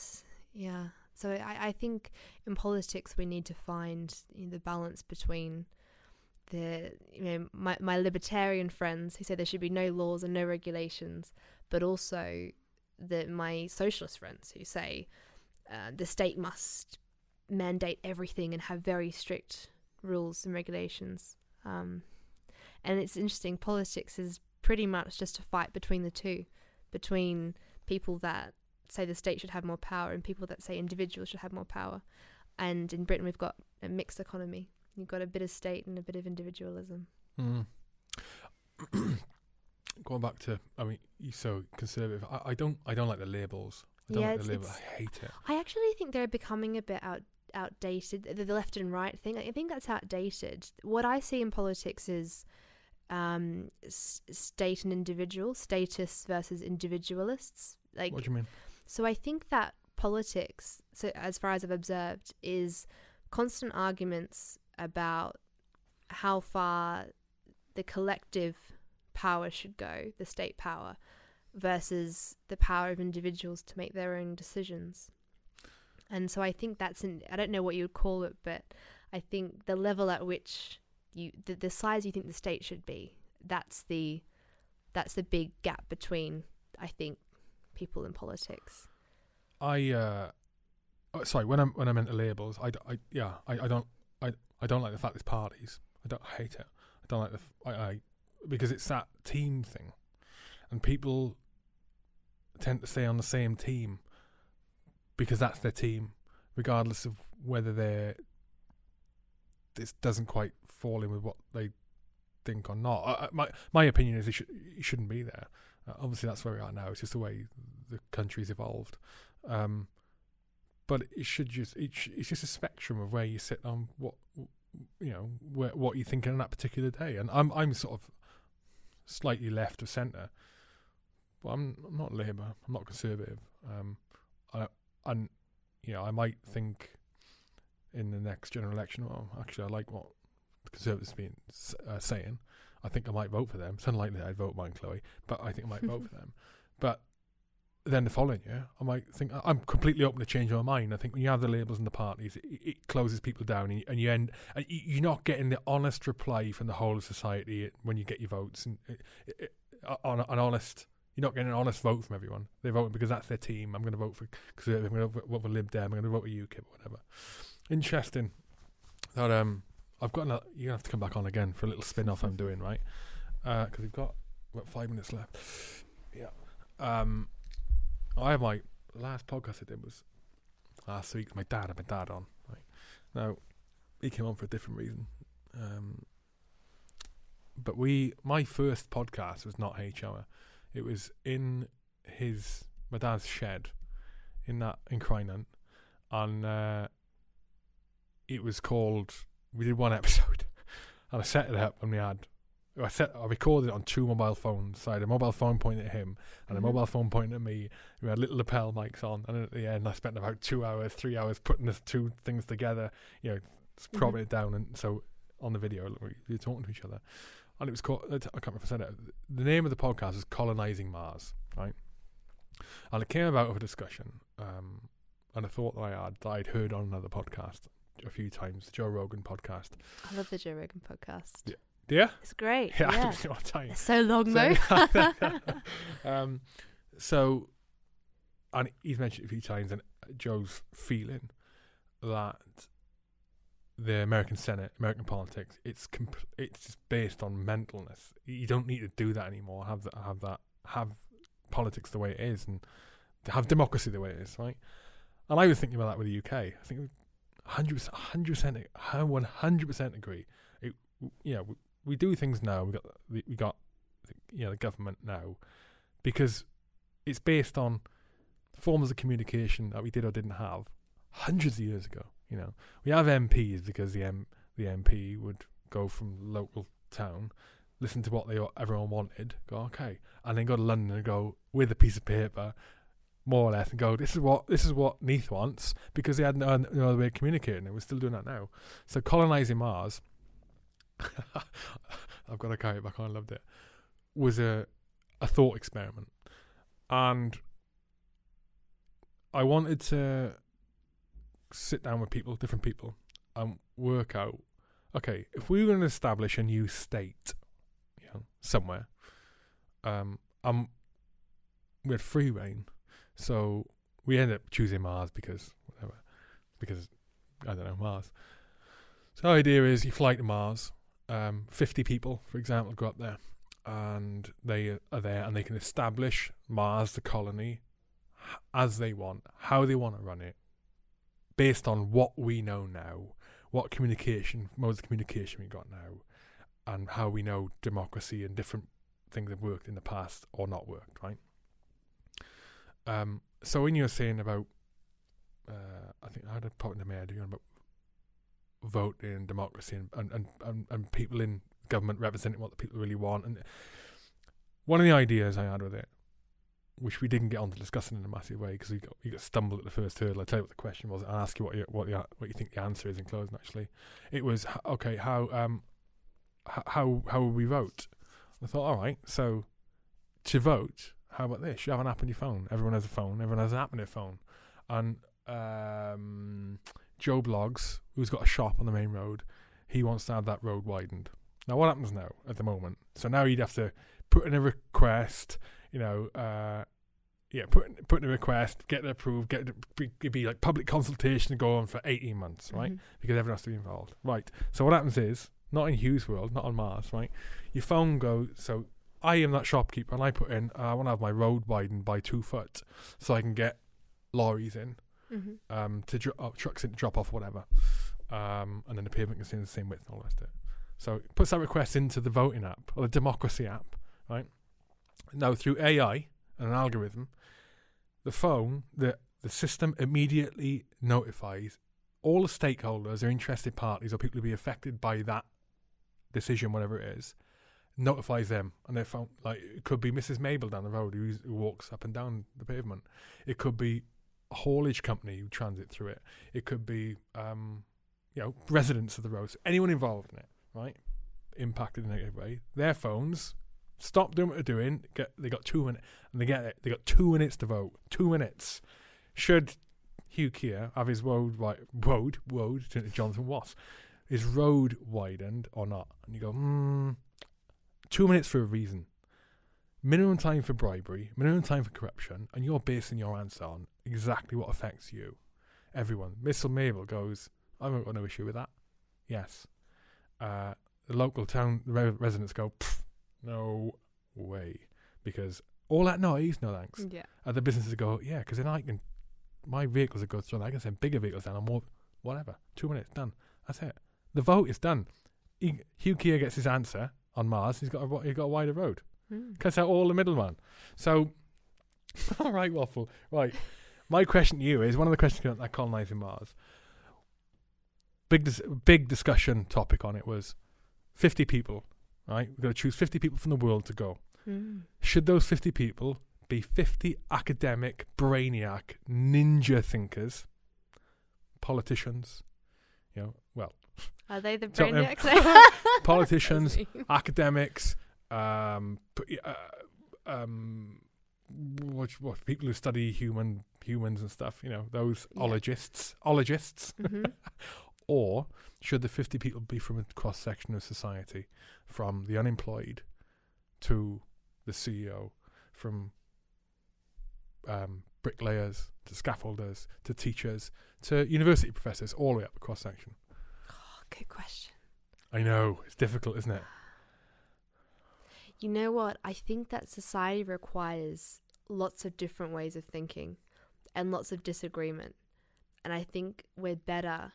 Speaker 2: yeah, so I, I think in politics we need to find you know, the balance between the you know my my libertarian friends who say there should be no laws and no regulations, but also the my socialist friends who say uh, the state must mandate everything and have very strict rules and regulations. Um, and it's interesting. Politics is pretty much just a fight between the two, between people that say the state should have more power and people that say individuals should have more power. And in Britain, we've got a mixed economy. You've got a bit of state and a bit of individualism.
Speaker 1: Mm. Going back to, I mean, you're so conservative. I, I don't, I don't like the labels. I don't
Speaker 2: Yeah,
Speaker 1: like the label. I hate it.
Speaker 2: I actually think they're becoming a bit out outdated. The, the left and right thing. I think that's outdated. What I see in politics is um, s- state and individual status versus individualists. Like
Speaker 1: what do you mean?
Speaker 2: So I think that politics, so as far as I've observed, is constant arguments about how far the collective power should go, the state power, versus the power of individuals to make their own decisions. And so I think that's an I don't know what you would call it, but I think the level at which you the, the size you think the state should be, that's the that's the big gap between I think people in politics.
Speaker 1: I uh, oh, sorry when I'm when I'm into labels, I yeah I, I don't I I don't like the fact there's parties. I don't I hate it. I don't like the f- I, I because it's that team thing, and people tend to stay on the same team because that's their team, regardless of whether they're this doesn't quite fall in with what they think or not. My my opinion is it, should, it shouldn't be there. Uh, obviously, that's where we are now. It's just the way the country's evolved. Um, but it should just it sh- it's just a spectrum of where you sit on what you know where, what you're thinking on that particular day. And I'm I'm sort of slightly left of centre, but I'm, I'm not Labour. I'm not Conservative. Um, I and you know I might think in the next general election. Well, actually, I like what the Conservatives have been uh, saying. I think I might vote for them. It's unlikely I'd vote mine, Chloe, but I think I might vote for them. But then the following year, I might think I'm completely open to change my mind. I think when you have the labels and the parties, it, it closes people down, and you, and you end. And you- you're not getting the honest reply from the whole of society when you get your votes, and on an honest. You're not getting an honest vote from everyone. They're voting because that's their team. I'm going to vote for Conservative. I'm going to vote for Lib Dem. I'm going to vote for UKIP or whatever. Interesting. That um, I've got. Another, you're gonna have to come back on again for a little spin off I'm doing right, because we've got about five minutes left. Yeah. Um, I have my last podcast I did was last week. My dad had my dad on. Right now, he came on for a different reason. Um, but we, my first podcast was not H Hour. It was in his my dad's shed, in that in Crinan, and uh, it was called. We did one episode, and I set it up, and we had. I set. I recorded it on two mobile phones. So I had a mobile phone pointing at him, and
Speaker 2: Mhm.
Speaker 1: a mobile phone pointing at me. We had little lapel mics on, and at the end, I spent about two hours, three hours putting the two things together. You know, cropping
Speaker 2: Mhm.
Speaker 1: it down, and so on the video were talking to each other, and it was called. I can't remember if I said it. The name of the podcast is "Colonizing Mars," right? And it came about of a discussion, um, and a thought that I had that I'd heard on another podcast a few times, the Joe Rogan podcast.
Speaker 2: I love the Joe Rogan podcast.
Speaker 1: Yeah. Yeah,
Speaker 2: It's great.
Speaker 1: yeah,
Speaker 2: Yeah.
Speaker 1: I don't know what time.
Speaker 2: It's so long
Speaker 1: So-
Speaker 2: though.
Speaker 1: um, so, and he's mentioned it a few times, and Joe's feeling that the American Senate, American politics, it's comp- it's just based on mentalness. You don't need to do that anymore. Have that, have that, have politics the way it is, and have democracy the way it is, right? And I was thinking about that with the UK. I think hundred percent, hundred percent, one hundred agree. It, you know, we, do things now. We got the- we got you know the government now because it's based on forms of communication that we did or didn't have hundreds of years ago. You know, we have MPs because the M the MP would go from local town, listen to what they everyone wanted, go okay, and then go to London and go with a piece of paper, more or less, and go this is what this is what Neath wants because they had no, no other way of communicating, we're still doing that now. So colonizing Mars, I've got to carry it back. I loved it. Was a a thought experiment, and I wanted to sit down with people, different people, and work out. Okay, if we were going to establish a new state, you know, somewhere, um, um, we had free reign, so we ended up choosing Mars because whatever, because I don't know Mars. So the idea is you fly to Mars, um, fifty people, for example, go up there, and they are there, and they can establish Mars, the colony, as they want, how they want to run it, based on what we know now, what communication modes of communication we got now, and how we know democracy and different things have worked in the past or not worked, right? Um, so when you're saying about, uh, I think I had a pop in my head about voting, democracy, and, and, and, and, people in government representing what the people really want, and one of the ideas I had with it which we didn't get on to discussing in a massive way because we got we got stumbled at the first hurdle. I tell you what the question was. I'll ask you what you what the what you think the answer is in closing. Actually, it was okay. How um how how will we vote? I thought, all right, so to vote, how about this? You have an app on your phone. Everyone has a phone. Everyone has an app on their phone, and um, Joe Bloggs, who's got a shop on the main road, he wants to have that road widened. Now, what happens now at the moment? So now you'd have to put in a request you know, uh, yeah, put put in a request, get it approved, get it be, be like public consultation to go on for eighteen months, right? Mm-hmm. Because everyone has to be involved, right? So what happens is, not in Hugh's world, not on Mars, right? Your phone goes. So I am that shopkeeper, and I put in, uh, I want to have my road widened by two foot, so I can get lorries in, mm-hmm. um, to dro- oh, trucks in to drop off whatever, um, and then the pavement can stay the same width and all it. So it puts that request into the voting app or the democracy app, right? Now, through AI and an algorithm, the phone, the, the system immediately notifies all the stakeholders or interested parties or people who be affected by that decision, whatever it is, notifies them and their phone. Like, it could be Mrs. Mabel down the road who, walks up and down the pavement. It could be haulage company who transit through it. It could be, um, you know, residents of the roads. Anyone involved in it, right? Impacted in a negative way. Their phones Stop doing what they're doing. Get they got two minutes, and they get it. They got two minutes to vote. Two minutes. Should Hugh Keir have his road right, road road Jonathan Wass, his road widened or not? And you go, hmm, two minutes for a reason. Minimum time for bribery, minimum time for corruption, and you're basing your answer on exactly what affects you. Everyone. Mr. Mabel goes, I've got no issue with that. Yes. Uh, the local town the residents go, no way. Because all that noise, no thanks.
Speaker 2: Yeah.
Speaker 1: Other businesses go, yeah, because then I can, my vehicles that go through, I can send bigger vehicles down or more, whatever. Two minutes, done. That's it. The vote is done. He, Hugh Keir gets his answer on Mars. He's got a, he's got a wider road. Mm. Cuts out all the middleman. So, all right, Waffle. Right. My question to you is one of the questions about colonizing Mars. Big, dis- big discussion topic on it was 50 people right? We've got to choose 50 people from the world to go. Mm. Should those 50 people be 50 academic, brainiac, ninja thinkers, politicians, you know, well.
Speaker 2: Are they the brainiacs?
Speaker 1: Um, politicians, academics, um, uh, um, what, what people who study human humans and stuff, you know, those yeah. ologists, ologists, mm-hmm. or should the 50 people be from a cross section of society, from the unemployed to the CEO, from um, bricklayers to scaffolders to teachers to university professors, all the way up the cross section?
Speaker 2: Oh, good question.
Speaker 1: I know, it's difficult, isn't it?
Speaker 2: You know what? I think that society requires lots of different ways of thinking and lots of disagreement. And I think we're better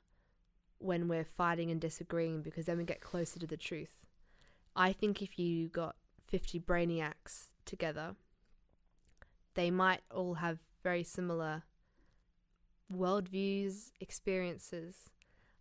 Speaker 2: when we're fighting and disagreeing because then we get closer to the truth. I think if you got 50 brainiacs together, they might all have very similar worldviews, experiences.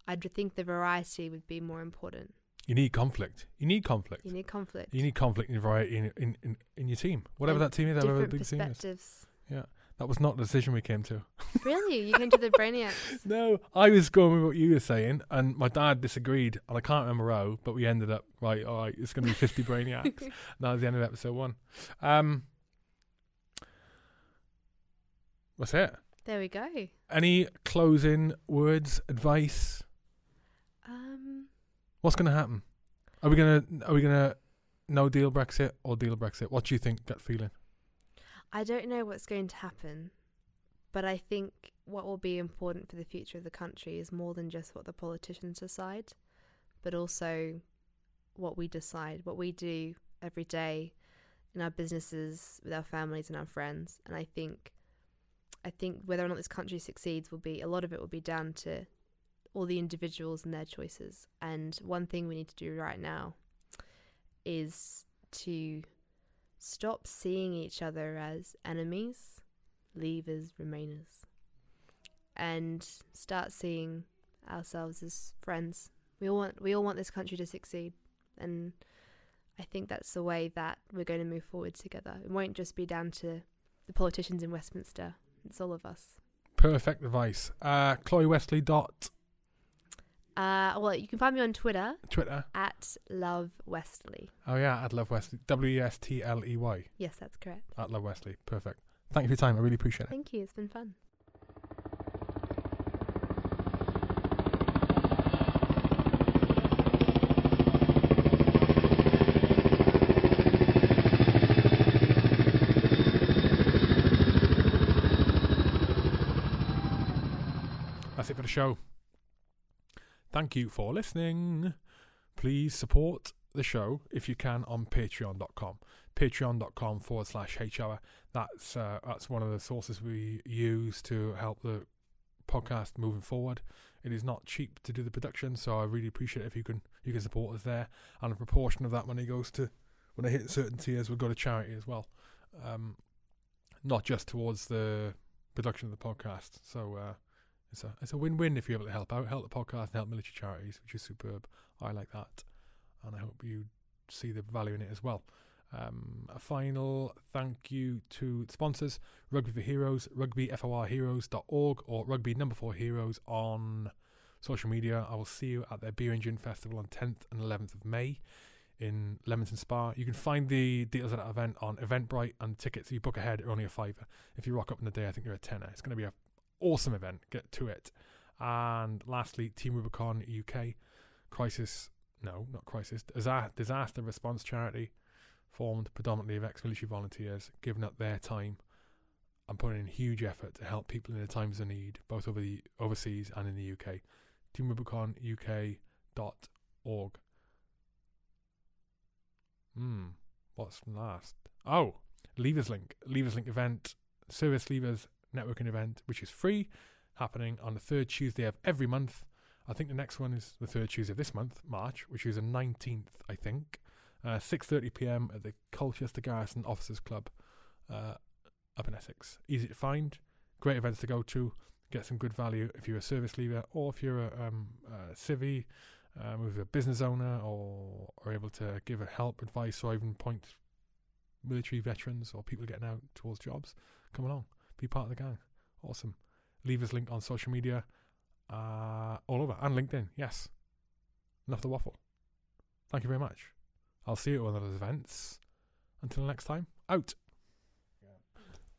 Speaker 2: I'd think the variety would be more important.
Speaker 1: You need conflict. You need conflict.
Speaker 2: You need conflict.
Speaker 1: You need conflict and variety in, in, in, in your team. Whatever
Speaker 2: And
Speaker 1: that team is, whatever the team is.
Speaker 2: perspectives. Yeah.
Speaker 1: That was not the decision we came to.
Speaker 2: really? You came to the Brainiacs?
Speaker 1: No, I was going with what you were saying, and my dad disagreed, and I can't remember how, but we ended up right. All right, it's going to be fifty brainiacs. that was the end of episode one. Um, what's it?
Speaker 2: There we go.
Speaker 1: Any closing words, advice?
Speaker 2: Um,
Speaker 1: What's going to happen? Are we gonna are we gonna no deal Brexit or deal Brexit? What do you think? Gut feeling?
Speaker 2: I don't know what's going to happen, but I think what will be important for the future of the country is more than just what the politicians decide, but also what we decide, what we do every day in our businesses, with our families and our friends. And I think, I think whether or not this country succeeds will be a lot of it will be down to all the individuals and their choices. And one thing we need to do right now is to stop seeing each other as enemies, leavers, remainers, and start seeing ourselves as friends. We all want we all want this country to succeed, and I think that's the way that we're going to move forward together. It won't just be down to the politicians in Westminster. It's all of us.
Speaker 1: Perfect advice. Uh, Chloe Westley dot
Speaker 2: Uh, well, you can find me on Twitter
Speaker 1: Twitter.
Speaker 2: at Love Westley.
Speaker 1: Oh yeah, at Love Westley. W E S T L E Y.
Speaker 2: Yes, that's correct.
Speaker 1: At Love Westley. Perfect. Thank you for your time. I really appreciate it.
Speaker 2: Thank you. It's been fun.
Speaker 1: That's it for the show. Thank you for listening. Please support the show if you can on patreon.com. Patreon.com forward slash hour. That's uh, that's one of the sources we use to help the podcast moving forward. It is not cheap to do the production, so I really appreciate if you can you can support us there. And a proportion of that money goes to when I hit certain tiers, we'll go to charity as well. Um, not just towards the production of the podcast. So uh, it's a it's a win win if you're able to help out, help the podcast and help military charities, which is superb. I like that, and I hope you see the value in it as well. Um, a final thank you to sponsors Rugby for Heroes, rugbyforheroes.org, or rugby number four heroes on social media. I will see you at their Beer Engine Festival on 10th and 11th of May in Leamington Spa. You can find the details of that event on Eventbrite, and tickets you book ahead are only a fiver. If you rock up in the day, I think they're a tenner. It's going to be a awesome event. Get to it. And lastly, Team Rubicon UK crisis. No, not crisis. Disaster response charity formed predominantly of ex-military volunteers, giving up their time and putting in huge effort to help people in the times of need, both over the overseas and in the UK. Team Rubicon UK dot org. Hmm. What's last? Oh, Leavers Link. Leavers Link event, Service Leavers networking event, which is free, happening on the third Tuesday of every month. I think the next one is the third Tuesday of this month, March, which is the 19th, I think. Uh, 6.30 p.m. at the Colchester Garrison Officers Club uh, up in Essex. Easy to find, great events to go to, get some good value if you're a service leaver or if you're a, um, a civvy, um, with a business owner or are able to give a help, advice, or even point military veterans or people getting out towards jobs. Come along, be part of the gang. Awesome. Leave us link on social media, uh, all over, and LinkedIn. Yes. Enough the waffle. Thank you very much. I'll see you at one of those events. Until next time, out.